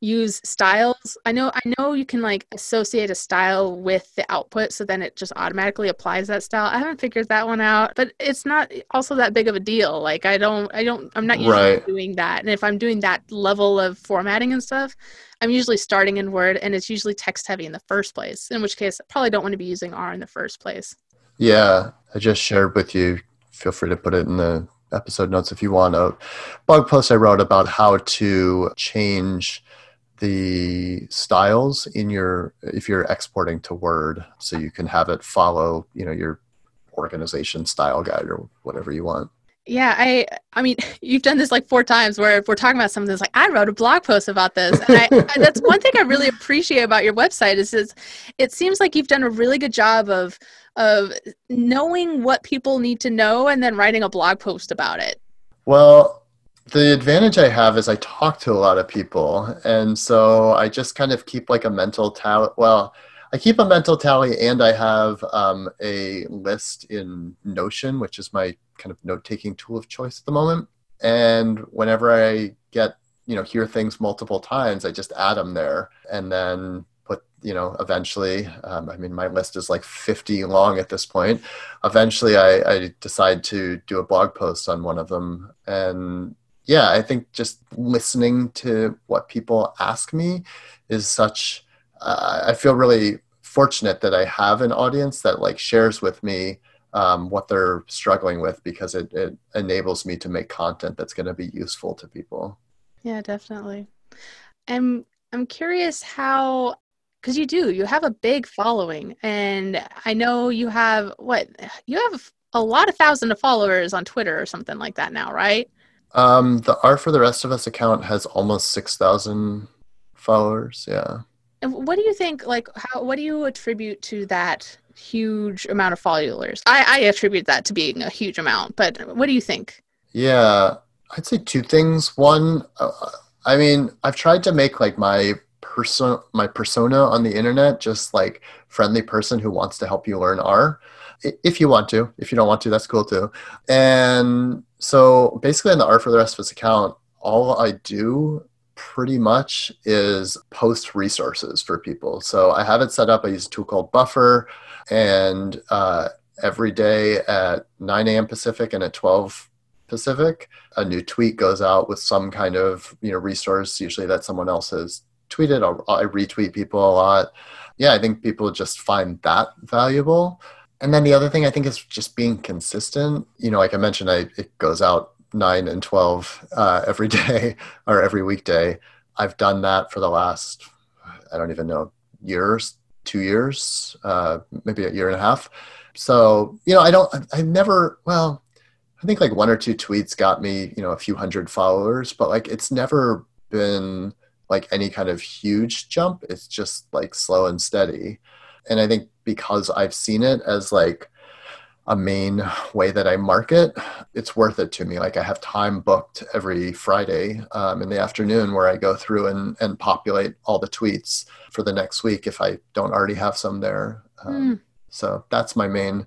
use styles. I know i know you can like associate a style with the output so then it just automatically applies that style. I haven't figured that one out but it's not also that big of a deal. Like i don't i don't i'm not usually right. doing that. And if i'm doing that level of formatting and stuff i'm usually starting in word and it's usually text heavy in the first place in which case i probably don't want to be using r in the first place. Yeah i just shared with you. Feel free to put it in the episode notes if you want a blog post i wrote about how to change the styles in your if you're exporting to word so you can have it follow you know your organization style guide or whatever you want. Yeah i i mean you've done this like four times where if we're talking about something that's like i wrote a blog post about this. And I, I, that's one thing i really appreciate about your website is, is it seems like you've done a really good job of of knowing what people need to know and then writing a blog post about it. Well the advantage I have is I talk to a lot of people, and so I just kind of keep like a mental tally. Well, I keep a mental tally, and I have um, a list in Notion, which is my kind of note-taking tool of choice at the moment. And whenever I get you know hear things multiple times, I just add them there, and then put you know eventually. Um, I mean, my list is like 50 long at this point. Eventually, I, I decide to do a blog post on one of them, and yeah, I think just listening to what people ask me is such. Uh, I feel really fortunate that I have an audience that like shares with me um, what they're struggling with because it, it enables me to make content that's going to be useful to people. Yeah, definitely. I'm I'm curious how because you do you have a big following and I know you have what you have a lot of thousand of followers on Twitter or something like that now, right? Um, the R for the rest of us account has almost six thousand followers. Yeah. And what do you think? Like, how? What do you attribute to that huge amount of followers? I, I attribute that to being a huge amount, but what do you think? Yeah, I'd say two things. One, uh, I mean, I've tried to make like my person, my persona on the internet, just like friendly person who wants to help you learn R. If you want to, if you don't want to, that's cool too. And so basically, on the R for the rest of us account, all I do pretty much is post resources for people. So I have it set up. I use a tool called Buffer, and uh, every day at 9 a.m. Pacific and at 12 Pacific, a new tweet goes out with some kind of you know resource. Usually that someone else has tweeted. I'll, I retweet people a lot. Yeah, I think people just find that valuable. And then the other thing I think is just being consistent. You know, like I mentioned, I, it goes out nine and 12 uh, every day or every weekday. I've done that for the last, I don't even know, years, two years, uh, maybe a year and a half. So, you know, I don't, I never, well, I think like one or two tweets got me, you know, a few hundred followers, but like it's never been like any kind of huge jump. It's just like slow and steady. And I think because I've seen it as like, a main way that I market, it's worth it to me. Like I have time booked every Friday um, in the afternoon where I go through and, and populate all the tweets for the next week if I don't already have some there. Um, mm. So that's my main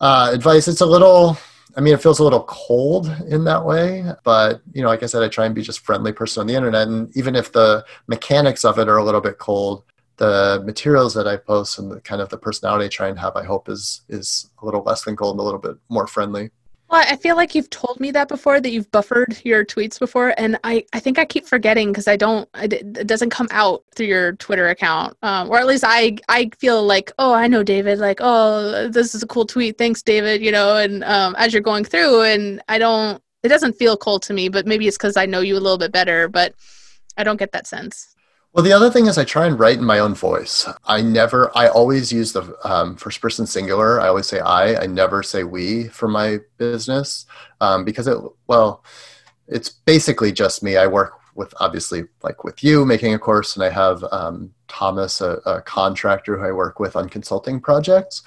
uh, advice. It's a little, I mean, it feels a little cold in that way, but you know, like I said, I try and be just friendly person on the internet. And even if the mechanics of it are a little bit cold, the materials that I post and the kind of the personality I try and have, I hope is is a little less than cold and a little bit more friendly. Well, I feel like you've told me that before that you've buffered your tweets before, and I, I think I keep forgetting because I don't it doesn't come out through your Twitter account, um, or at least I I feel like oh I know David like oh this is a cool tweet thanks David you know and um, as you're going through and I don't it doesn't feel cold to me but maybe it's because I know you a little bit better but I don't get that sense. Well, the other thing is I try and write in my own voice. I never, I always use the um, first person singular. I always say I. I never say we for my business um, because it, well, it's basically just me. I work with obviously like with you making a course, and I have um, Thomas, a, a, contractor who I work with on consulting projects.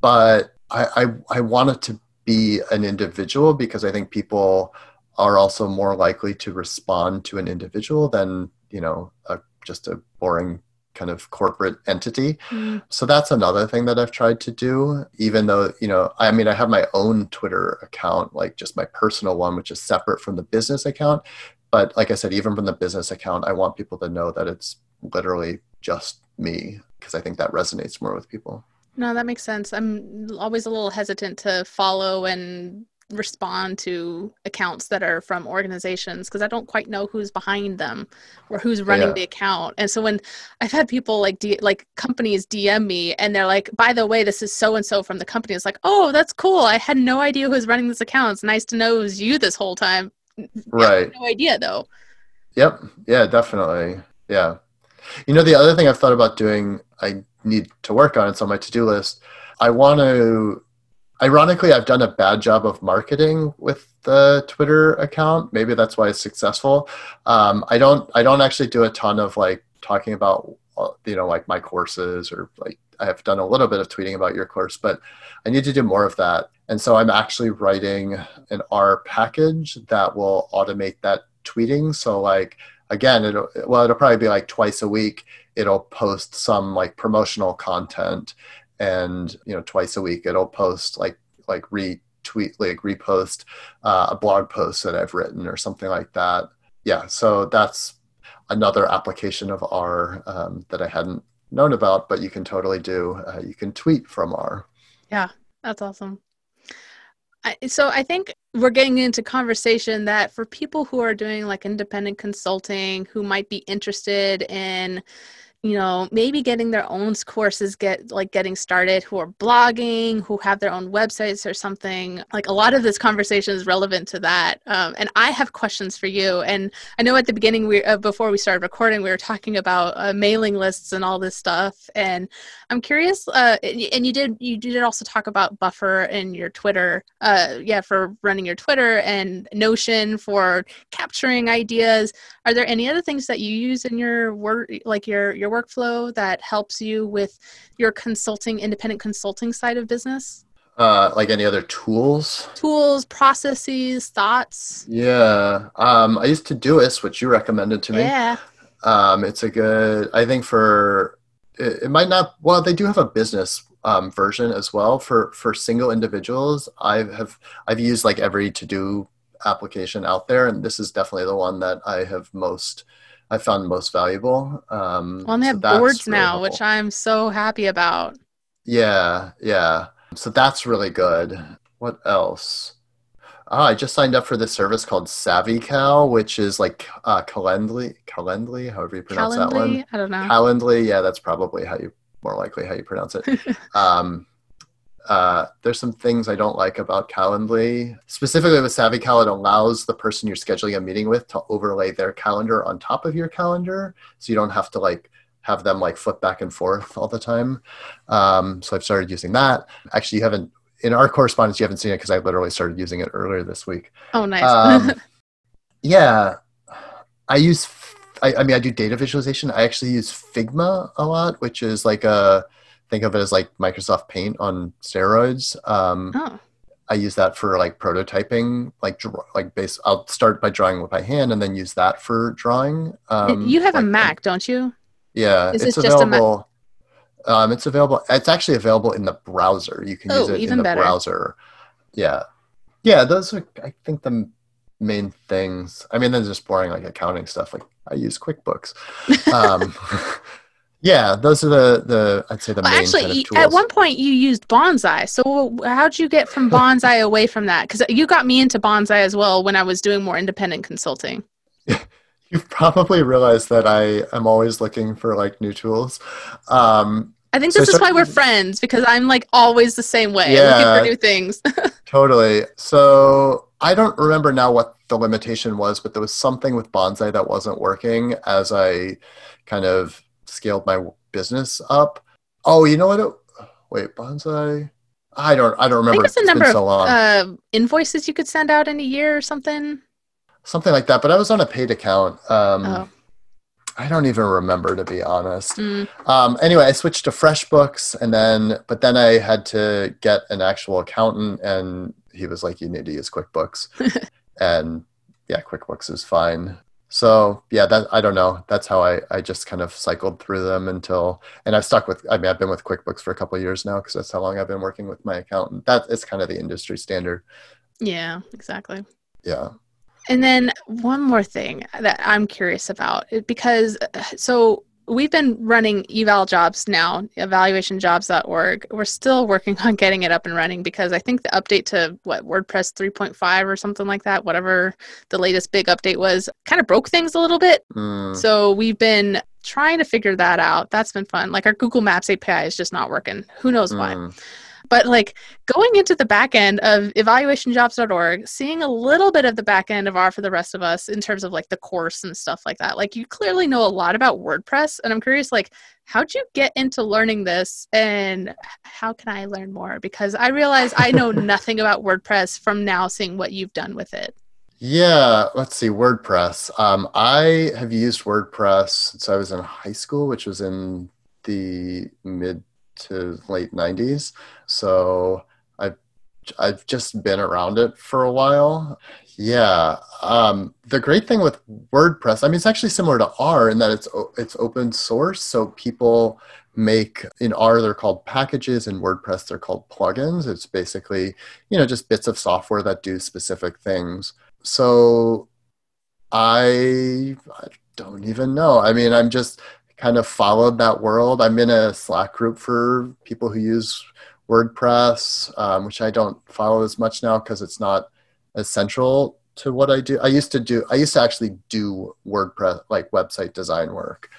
But I, I, I want it to be an individual because I think people are also more likely to respond to an individual than you know a just a boring kind of corporate entity. Mm. So that's another thing that I've tried to do, even though, you know, I mean, I have my own Twitter account, like just my personal one, which is separate from the business account. But like I said, even from the business account, I want people to know that it's literally just me because I think that resonates more with people. No, that makes sense. I'm always a little hesitant to follow and respond to accounts that are from organizations because I don't quite know who's behind them or who's running yeah. the account. And so when I've had people like D- like companies DM me and they're like, "By the way, this is so and so from the company." It's like, "Oh, that's cool. I had no idea who's running this account. It's nice to know it was you this whole time." Right. no idea though. Yep. Yeah, definitely. Yeah. You know, the other thing I've thought about doing, I need to work on. It's on my to-do list. I want to ironically i've done a bad job of marketing with the twitter account. Maybe that's why it's successful. Um, i don't i don't actually do a ton of like talking about uh, you know like my courses or like i have done a little bit of tweeting about your course but i need to do more of that. And so i'm actually writing an r package that will automate that tweeting. So like again it'll well it'll probably be like twice a week. It'll post some like promotional content and you know twice a week it'll post like like retweet like repost uh, a blog post that I've written or something like that. Yeah, so that's another application of R um, that I hadn't known about, but you can totally do. Uh, you can tweet from R. Yeah, that's awesome. I, so I think we're getting into conversation that for people who are doing like independent consulting who might be interested in you know maybe getting their own courses get like getting started who are blogging who have their own websites or something. Like a lot of this conversation is relevant to that um, and i have questions for you. And i know at the beginning we uh, before we started recording we were talking about uh, mailing lists and all this stuff. And i'm curious uh, and you did you did also talk about buffer and your twitter uh, yeah for running your twitter and notion for capturing ideas. Are there any other things that you use in your work like your your workflow that helps you with your consulting, independent consulting side of business? Uh, like any other tools? Tools, processes, thoughts. Yeah. Um, I used to do Todoist, which you recommended to me. Yeah. Um, it's a good, I think for, it, it might not, well, they do have a business um, version as well for, for single individuals. I have, I've used like every to do application out there. And this is definitely the one that I have most, I found most valuable. Um, well, they have so boards really now, helpful. which I'm so happy about. Yeah, yeah. So that's really good. What else? Oh, I just signed up for this service called SavvyCal, which is like uh, Calendly, Calendly, however you pronounce Calendly? that one. I don't know. Calendly, yeah, that's probably how you more likely how you pronounce it. um, uh, there's some things I don't like about Calendly. Specifically with SavvyCal, it allows the person you're scheduling a meeting with to overlay their calendar on top of your calendar, so you don't have to like have them like flip back and forth all the time. Um, so I've started using that. Actually, you haven't in our correspondence you haven't seen it because I literally started using it earlier this week. Oh, nice. um, yeah, I use. I, I mean, I do data visualization. I actually use Figma a lot, which is like a think of it as like Microsoft Paint on steroids. Um, oh. I use that for like prototyping, like draw, like base. I'll start by drawing with my hand and then use that for drawing. Um, you have like, a Mac, don't you? Yeah, Is it's available. Um, it's available. It's actually available in the browser. You can oh, use it in the better. browser. Yeah, yeah. Those are, I think, the main things. I mean, then just boring like accounting stuff. Like I use QuickBooks. Um, Yeah, those are the the I'd say the well, main actually, kind of at one point you used Bonsai. So how'd you get from Bonsai away from that? Because you got me into Bonsai as well when I was doing more independent consulting. You've probably realized that I am always looking for like new tools. Um, I think this so is why we're friends because I'm like always the same way, yeah, looking for new things. totally. So I don't remember now what the limitation was, but there was something with Bonsai that wasn't working as I kind of scaled my business up. Oh, you know what? It, wait, bonsai. I don't. I don't remember. I think it's the number so of uh, invoices you could send out in a year or something. Something like that. But I was on a paid account. Um, oh. I don't even remember to be honest. Mm. Um, anyway, I switched to FreshBooks, and then but then I had to get an actual accountant, and he was like, "You need to use QuickBooks," and yeah, QuickBooks is fine so yeah that i don't know. That's how i i just kind of cycled through them until and i've stuck with i mean i've been with quickbooks for a couple years now because that's how long i've been working with my accountant. That is kind of the industry standard. Yeah exactly. Yeah. And then one more thing that i'm curious about because uh, so we've been running eval jobs now evaluationjobs.org we're still working on getting it up and running because i think the update to what wordpress 3.5 or something like that whatever the latest big update was kind of broke things a little bit. Mm. so we've been trying to figure that out. That's been fun. Like our google maps api is just not working. Who knows mm. why but like going into the back end of evaluationjobs.org, seeing a little bit of the back end of R for the rest of us in terms of like the course and stuff like that. Like you clearly know a lot about WordPress. And I'm curious, like, how'd you get into learning this and how can I learn more? Because I realize I know nothing about WordPress from now seeing what you've done with it. Yeah, let's see, WordPress. Um, I have used WordPress since I was in high school, which was in the mid to late 90s. So I've I've just been around it for a while. Yeah. Um, the great thing with WordPress, I mean, it's actually similar to R in that it's it's open source. So people make in R they're called packages, in WordPress they're called plugins. It's basically you know just bits of software that do specific things. So I, I don't even know. I mean, I'm just kind of followed that world. I'm in a Slack group for people who use WordPress, um, which I don't follow as much now because it's not essential to what I do. I used to do. I used to actually do WordPress like website design work,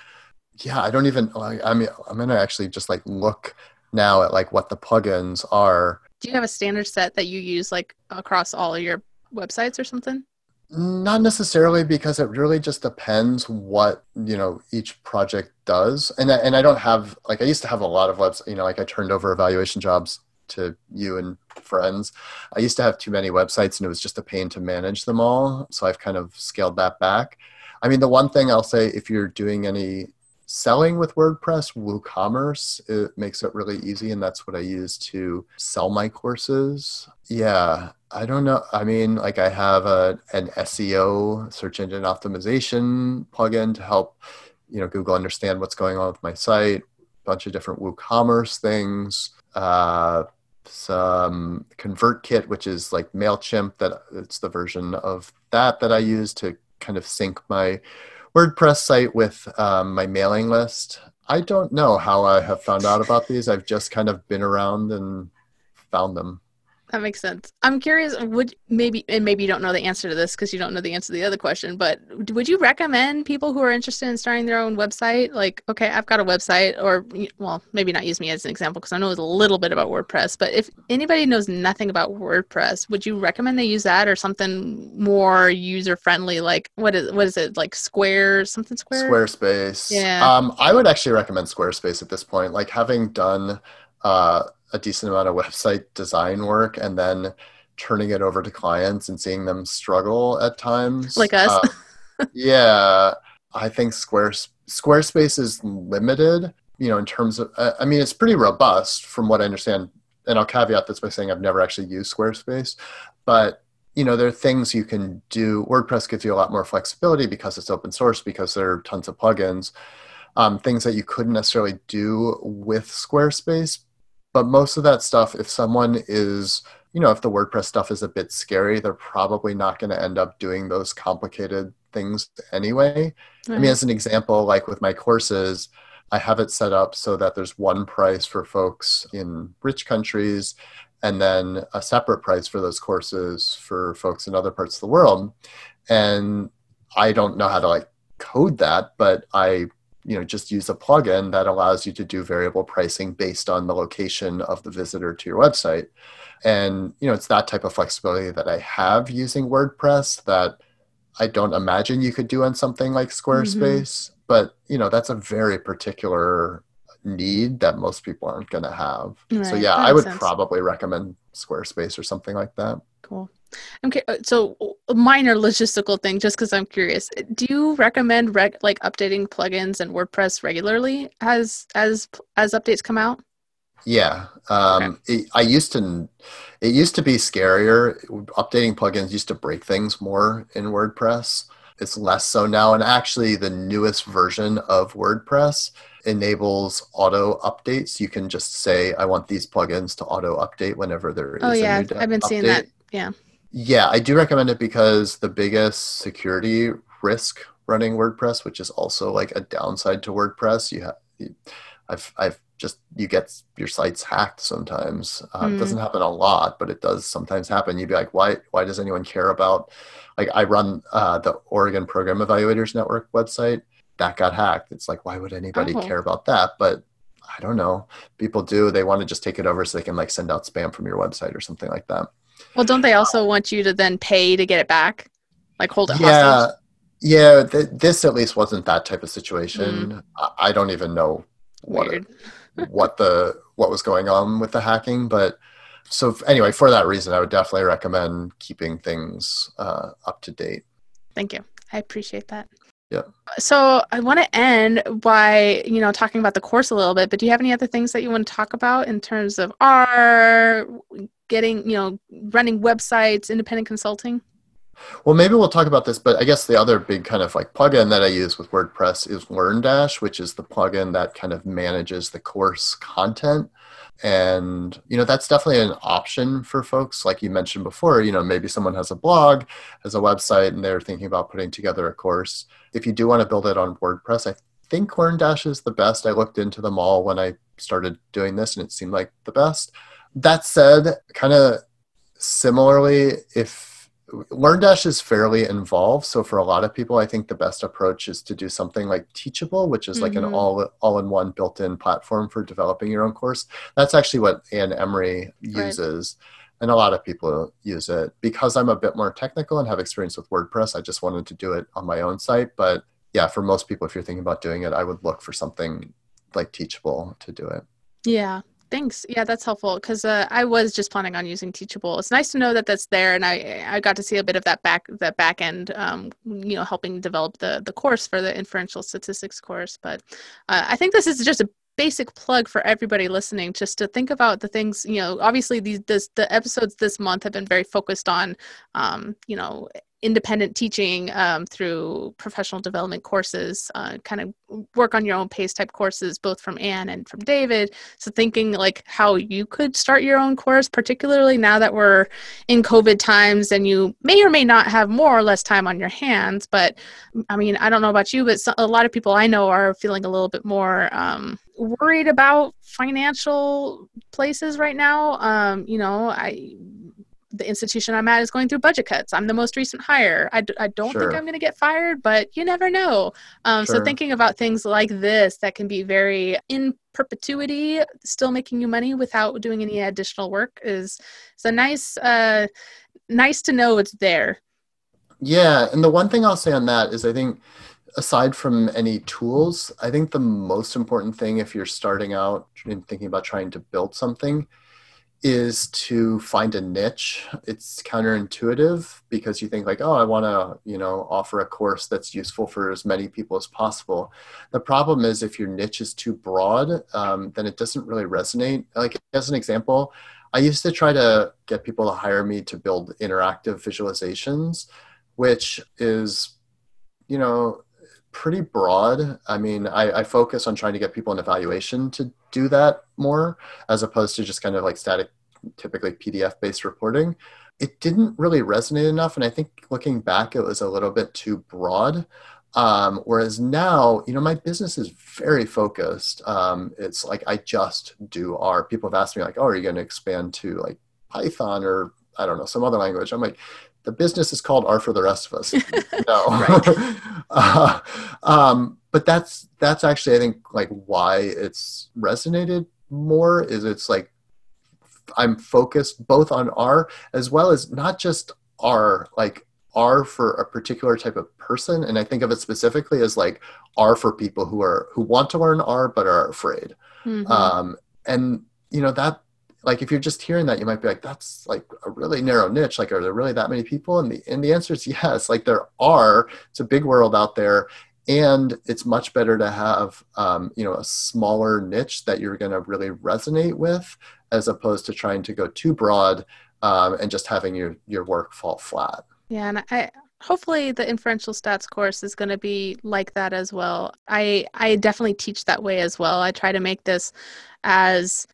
yeah, I don't even. I mean, I'm gonna actually just like look now at like what the plugins are. Do you have a standard set that you use like across all your websites or something? Not necessarily because it really just depends what you know each project does, and I, and I don't have like I used to have a lot of webs. You know, like I turned over evaluation jobs to you and friends. I used to have too many websites, and it was just a pain to manage them all. So I've kind of scaled that back. I mean, the one thing I'll say, if you're doing any selling with WordPress, WooCommerce, it makes it really easy. And that's what I use to sell my courses. Yeah, I don't know. I mean, like I have a, an SEO search engine optimization plugin to help, you know, Google understand what's going on with my site, a bunch of different WooCommerce things. Uh, some ConvertKit, which is like MailChimp, that it's the version of that that I use to kind of sync my WordPress site with um, my mailing list. I don't know how I have found out about these. I've just kind of been around and found them. That makes sense. I'm curious. Would maybe and maybe you don't know the answer to this because you don't know the answer to the other question. But would you recommend people who are interested in starting their own website? Like, okay, I've got a website, or well, maybe not use me as an example because I know a little bit about WordPress. But if anybody knows nothing about WordPress, would you recommend they use that or something more user friendly? Like, what is what is it like? Square something Square? Squarespace. Yeah. Um, I would actually recommend Squarespace at this point. Like having done. Uh, a decent amount of website design work and then turning it over to clients and seeing them struggle at times. Like us. Uh, yeah, I think Squares, Squarespace is limited, you know, in terms of, I mean, it's pretty robust from what I understand. And I'll caveat this by saying I've never actually used Squarespace, but you know, there are things you can do. WordPress gives you a lot more flexibility because it's open source, because there are tons of plugins, um, things that you couldn't necessarily do with Squarespace but most of that stuff if someone is you know if the wordpress stuff is a bit scary they're probably not going to end up doing those complicated things anyway right. i mean hmm. as an example like with my courses i have it set up so that there's one price for folks in rich countries and then a separate price for those courses for folks in other parts of the world and i don't know how to like code that but i you know just use a plugin that allows you to do variable pricing based on the location of the visitor to your website and you know it's that type of flexibility that i have using wordpress that i don't imagine you could do on something like mm-hmm. squarespace mm-hmm. but you know that's a very particular need that most people aren't going to have right. so yeah i would sense. probably recommend squarespace or something like that cool Okay, uh, so a minor logistical thing, just because I'm curious. Do you recommend reg- like updating plugins and WordPress regularly as as as updates come out? Yeah, um, okay. it, I used to. It used to be scarier. Updating plugins used to break things more in WordPress. It's less so now, and actually, the newest version of WordPress enables auto updates. You can just say, "I want these plugins to auto update whenever there is." Oh yeah, I've been update. seeing that. Yeah. Yeah, I do recommend it because the biggest security risk running WordPress, which is also like a downside to WordPress, you have, I've, I've just you get your sites hacked sometimes. Um, mm. It doesn't happen a lot, but it does sometimes happen. You'd be like, why? Why does anyone care about? Like, I run uh, the Oregon Program Evaluators Network website that got hacked. It's like, why would anybody oh. care about that? But I don't know. People do. They want to just take it over so they can like send out spam from your website or something like that. Well, don't they also want you to then pay to get it back? Like hold it yeah, hostage? Yeah, th- this at least wasn't that type of situation. Mm. I-, I don't even know what it, what the what was going on with the hacking, but so anyway, for that reason, I would definitely recommend keeping things uh, up to date. Thank you. I appreciate that. Yeah. So I want to end by, you know, talking about the course a little bit, but do you have any other things that you want to talk about in terms of R, getting, you know, running websites, independent consulting? Well, maybe we'll talk about this, but I guess the other big kind of like plugin that I use with WordPress is LearnDash, which is the plugin that kind of manages the course content. And, you know, that's definitely an option for folks. Like you mentioned before, you know, maybe someone has a blog, has a website, and they're thinking about putting together a course. If you do want to build it on WordPress, I think LearnDash is the best. I looked into them all when I started doing this, and it seemed like the best. That said, kind of similarly, if LearnDash is fairly involved. So for a lot of people, I think the best approach is to do something like Teachable, which is mm-hmm. like an mm-hmm. all all in one built in platform for developing your own course. That's actually what Ann Emery uses. Right. And a lot of people use it because I'm a bit more technical and have experience with WordPress. I just wanted to do it on my own site. But yeah, for most people, if you're thinking about doing it, I would look for something like Teachable to do it. Yeah, Thanks. Yeah, that's helpful because uh, I was just planning on using Teachable. It's nice to know that that's there, and I I got to see a bit of that back that back end, um, you know, helping develop the the course for the inferential statistics course. But uh, I think this is just a basic plug for everybody listening just to think about the things you know obviously these this, the episodes this month have been very focused on um, you know independent teaching um, through professional development courses, uh, kind of work on your own pace type courses, both from Ann and from David. So, thinking like how you could start your own course, particularly now that we're in COVID times and you may or may not have more or less time on your hands. But I mean, I don't know about you, but a lot of people I know are feeling a little bit more um, worried about financial places right now. Um, you know, I the institution I'm at is going through budget cuts. I'm the most recent hire. I d- I don't sure. think I'm going to get fired, but you never know. Um, sure. So thinking about things like this that can be very in perpetuity, still making you money without doing any additional work is it's a nice uh, nice to know it's there. Yeah, and the one thing I'll say on that is I think aside from any tools, I think the most important thing if you're starting out and thinking about trying to build something is to find a niche. It's counterintuitive because you think like, oh, I want to, you know, offer a course that's useful for as many people as possible. The problem is if your niche is too broad, um, then it doesn't really resonate. Like as an example, I used to try to get people to hire me to build interactive visualizations, which is, you know, pretty broad. I mean, I, I, focus on trying to get people in evaluation to do that more as opposed to just kind of like static, typically PDF based reporting. It didn't really resonate enough. And I think looking back, it was a little bit too broad. Um, whereas now, you know, my business is very focused. Um, it's like I just do R. People have asked me, like, oh, are you going to expand to like Python or I don't know, some other language? I'm like, the business is called R for the rest of us. no. uh, um, but that's that's actually I think like why it's resonated more is it's like I'm focused both on R as well as not just R like R for a particular type of person. And I think of it specifically as like R for people who are who want to learn R but are afraid. Mm-hmm. Um, and you know that like if you're just hearing that you might be like that's like a really narrow niche. Like are there really that many people? And the and the answer is yes. Like there are. It's a big world out there and it's much better to have um, you know a smaller niche that you're going to really resonate with as opposed to trying to go too broad um, and just having your your work fall flat. Yeah and i hopefully the inferential stats course is going to be like that as well. I i definitely teach that way as well. I try to make this as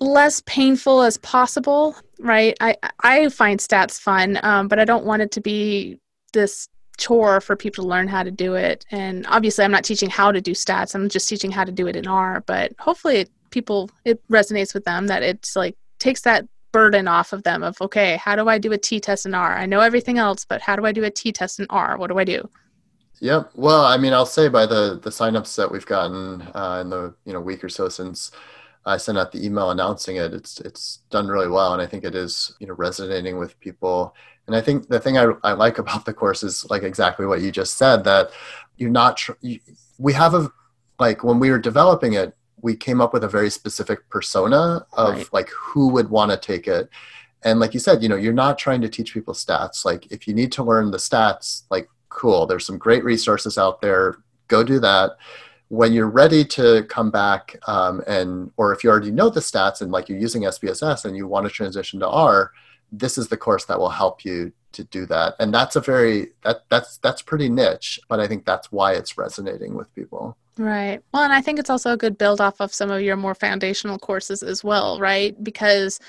less painful as possible, right? I I find stats fun, um, but I don't want it to be this chore for people to learn how to do it. And obviously, I'm not teaching how to do stats. I'm just teaching how to do it in R. But hopefully, it, people it resonates with them that it's like takes that burden off of them of okay, how do I do a t test in R? I know everything else, but how do I do a t test in R? What do I do? Yep. Well, I mean, I'll say by the the signups that we've gotten uh, in the you know week or so since I sent out the email announcing it. It's it's done really well, and I think it is you know resonating with people. And I think the thing I, I like about the course is like exactly what you just said that you're not. Tr- you, we have a like when we were developing it, we came up with a very specific persona of right. like who would want to take it. And like you said, you know, you're not trying to teach people stats. Like if you need to learn the stats, like cool, there's some great resources out there. Go do that when you're ready to come back um, and or if you already know the stats and like you're using SPSS and you want to transition to R, this is the course that will help you to do that. And that's a very that that's that's pretty niche, but I think that's why it's resonating with people. Right. Well, and I think it's also a good build off of some of your more foundational courses as well, right? Because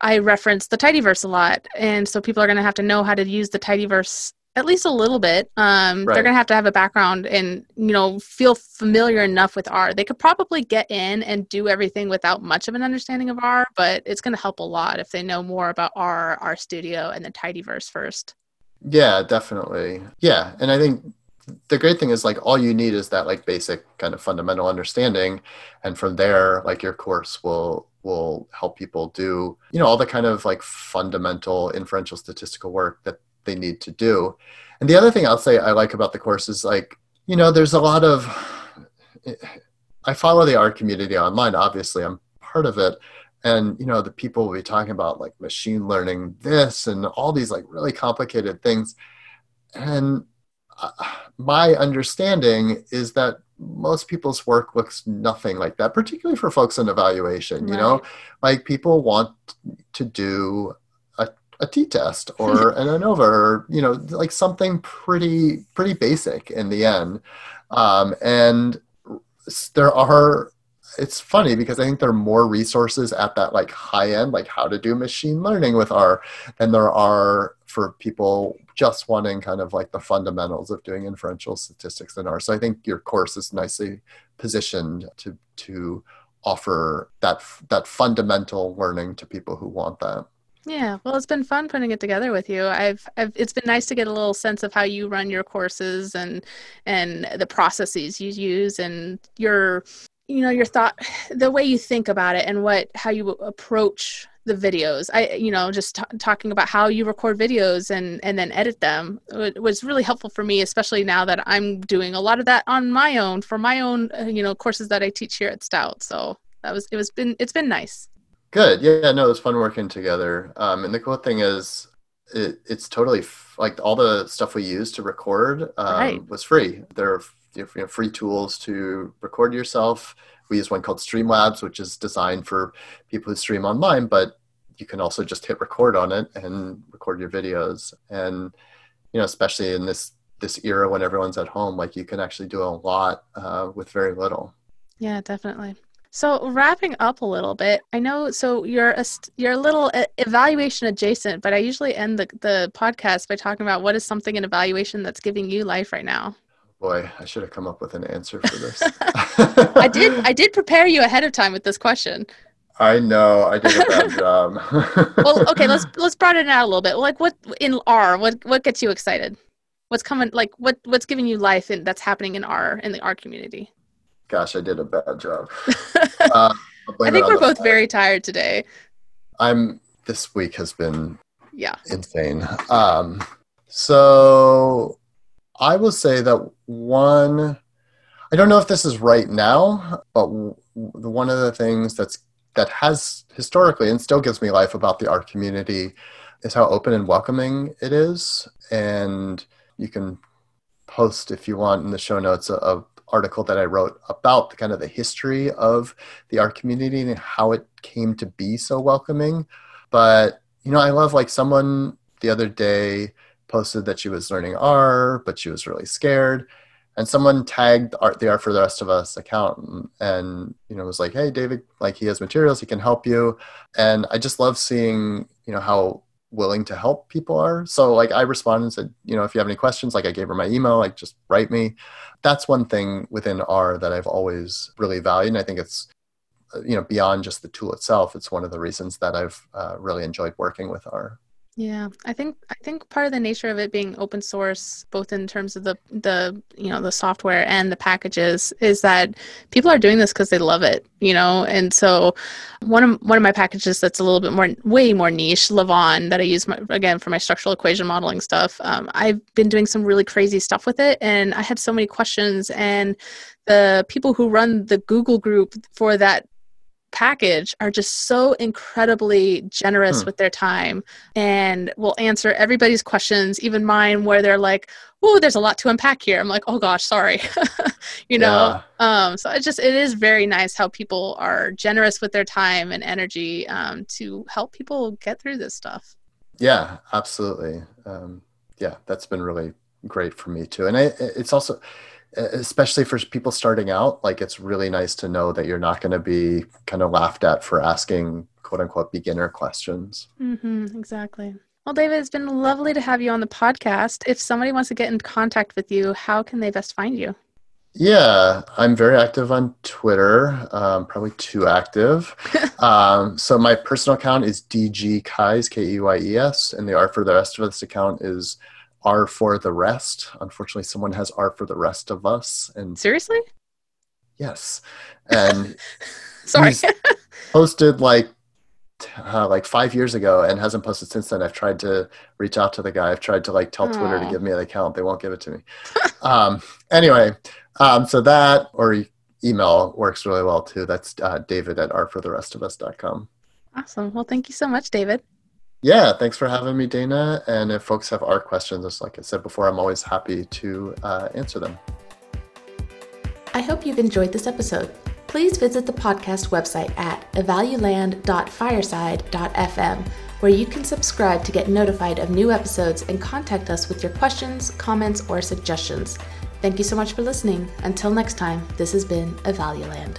I reference the tidyverse a lot. And so people are going to have to know how to use the tidyverse at least a little bit. Um, right. They're going to have to have a background and you know feel familiar enough with R. They could probably get in and do everything without much of an understanding of R, but it's going to help a lot if they know more about R, RStudio, and the Tidyverse first. Yeah, definitely. Yeah. And I think the great thing is like all you need is that like basic kind of fundamental understanding and from there like your course will will help people do you know all the kind of like fundamental inferential statistical work that they need to do. And the other thing i'll say i like about the course is like you know there's a lot of i follow the R community online obviously i'm part of it. And you know the people will be talking about like machine learning this and all these like really complicated things. And uh, my understanding is that most people's work looks nothing like that particularly for folks in evaluation you know? Like people want to do a, t-test or an anova or you know like something pretty pretty basic in the end um, and there are it's funny because I think there are more resources at that like high end, like how to do machine learning with R, than there are for people just wanting kind of like the fundamentals of doing inferential statistics in R. So I think your course is nicely positioned to to offer that that fundamental learning to people who want that. Yeah, well, it's been fun putting it together with you. I've, I've, it's been nice to get a little sense of how you run your courses and and the processes you use and your you know your thought the way you think about it and what how you approach the videos. I you know just t- talking about how you record videos and and then edit them was really helpful for me especially now that i'm doing a lot of that on my own for my own uh, you know courses that i teach here at stout. So that was it was been it's been nice good yeah no it was fun working together um, and the cool thing is it, it's totally f- like all the stuff we use to record um, right. was free there are you know, free tools to record yourself. We use one called Streamlabs, which is designed for people who stream online, but you can also just hit record on it and record your videos. And you know, especially in this this era when everyone's at home, like you can actually do a lot uh, with very little. Yeah, definitely. So wrapping up a little bit, I know. So you're a you're a little uh, evaluation adjacent, but I usually end the the podcast by talking about what is something in evaluation that's giving you life right now. Boy, I should have come up with an answer for this. I did. I did prepare you ahead of time with this question. I know. I did a bad job. well, okay. Let's let's broaden it out a little bit. Like, what in R? What what gets you excited? What's coming? Like, what what's giving you life and that's happening in R in the R community? Gosh, I did a bad job. Uh, I think we're both very tired today. I'm. This week has been yeah insane. Um, so I will say that one, I don't know if this is right now, but one of the things that's that has historically and still gives me life about the R community is how open and welcoming it is. And you can post if you want in the show notes a, a article that I wrote about the kind of the history of the R community and how it came to be so welcoming. But you know, I love like someone the other day posted that she was learning R, but she was really scared. And someone tagged R the R for the rest of us account and, and you know was like, hey David, like he has materials, he can help you. And I just love seeing, you know, how willing to help people are. So like I responded and said, you know, if you have any questions, like I gave her my email, like just write me. That's one thing within R that I've always really valued. And I think it's you know beyond just the tool itself it's one of the reasons that i've uh, really enjoyed working with r yeah, I think I think part of the nature of it being open source, both in terms of the the you know the software and the packages, is that people are doing this because they love it, you know. And so, one of one of my packages that's a little bit more, way more niche, lavaan, that I use my, again for my structural equation modeling stuff. Um, I've been doing some really crazy stuff with it, and I had so many questions. And the people who run the Google group for that package are just so incredibly generous hmm. with their time and will answer everybody's questions, even mine, where they're like, "Oh, there's a lot to unpack here." I'm like, "Oh gosh, sorry," you know. Yeah. Um, so it just it is very nice how people are generous with their time and energy um, to help people get through this stuff. Yeah, absolutely. Um, yeah, that's been really great for me too, and I, it's also especially for people starting out like it's really nice to know that you're not going to be kind of laughed at for asking quote unquote beginner questions. Mm-hmm, exactly. Well david it's been lovely to have you on the podcast. If somebody wants to get in contact with you how can they best find you? Yeah i'm very active on twitter um, probably too active. Um, so my personal account is dg keyes k-e-y-e-s and the r for the rest of this account is R for the rest. Unfortunately, someone has R for the rest of us. And seriously, yes. And sorry, posted like uh, like five years ago and hasn't posted since then. I've tried to reach out to the guy. I've tried to like tell Aww. Twitter to give me an account. They won't give it to me. um, anyway, um, so that or email works really well too. That's uh, David at rfortherestofus.com. Awesome. Well, thank you so much, David. Yeah, thanks for having me, Dana. And if folks have R questions, just like I said before, I'm always happy to uh, answer them. I hope you've enjoyed this episode. Please visit the podcast website at evaluland.fireside.fm, where you can subscribe to get notified of new episodes and contact us with your questions, comments, or suggestions. Thank you so much for listening. Until next time, this has been Evaluland.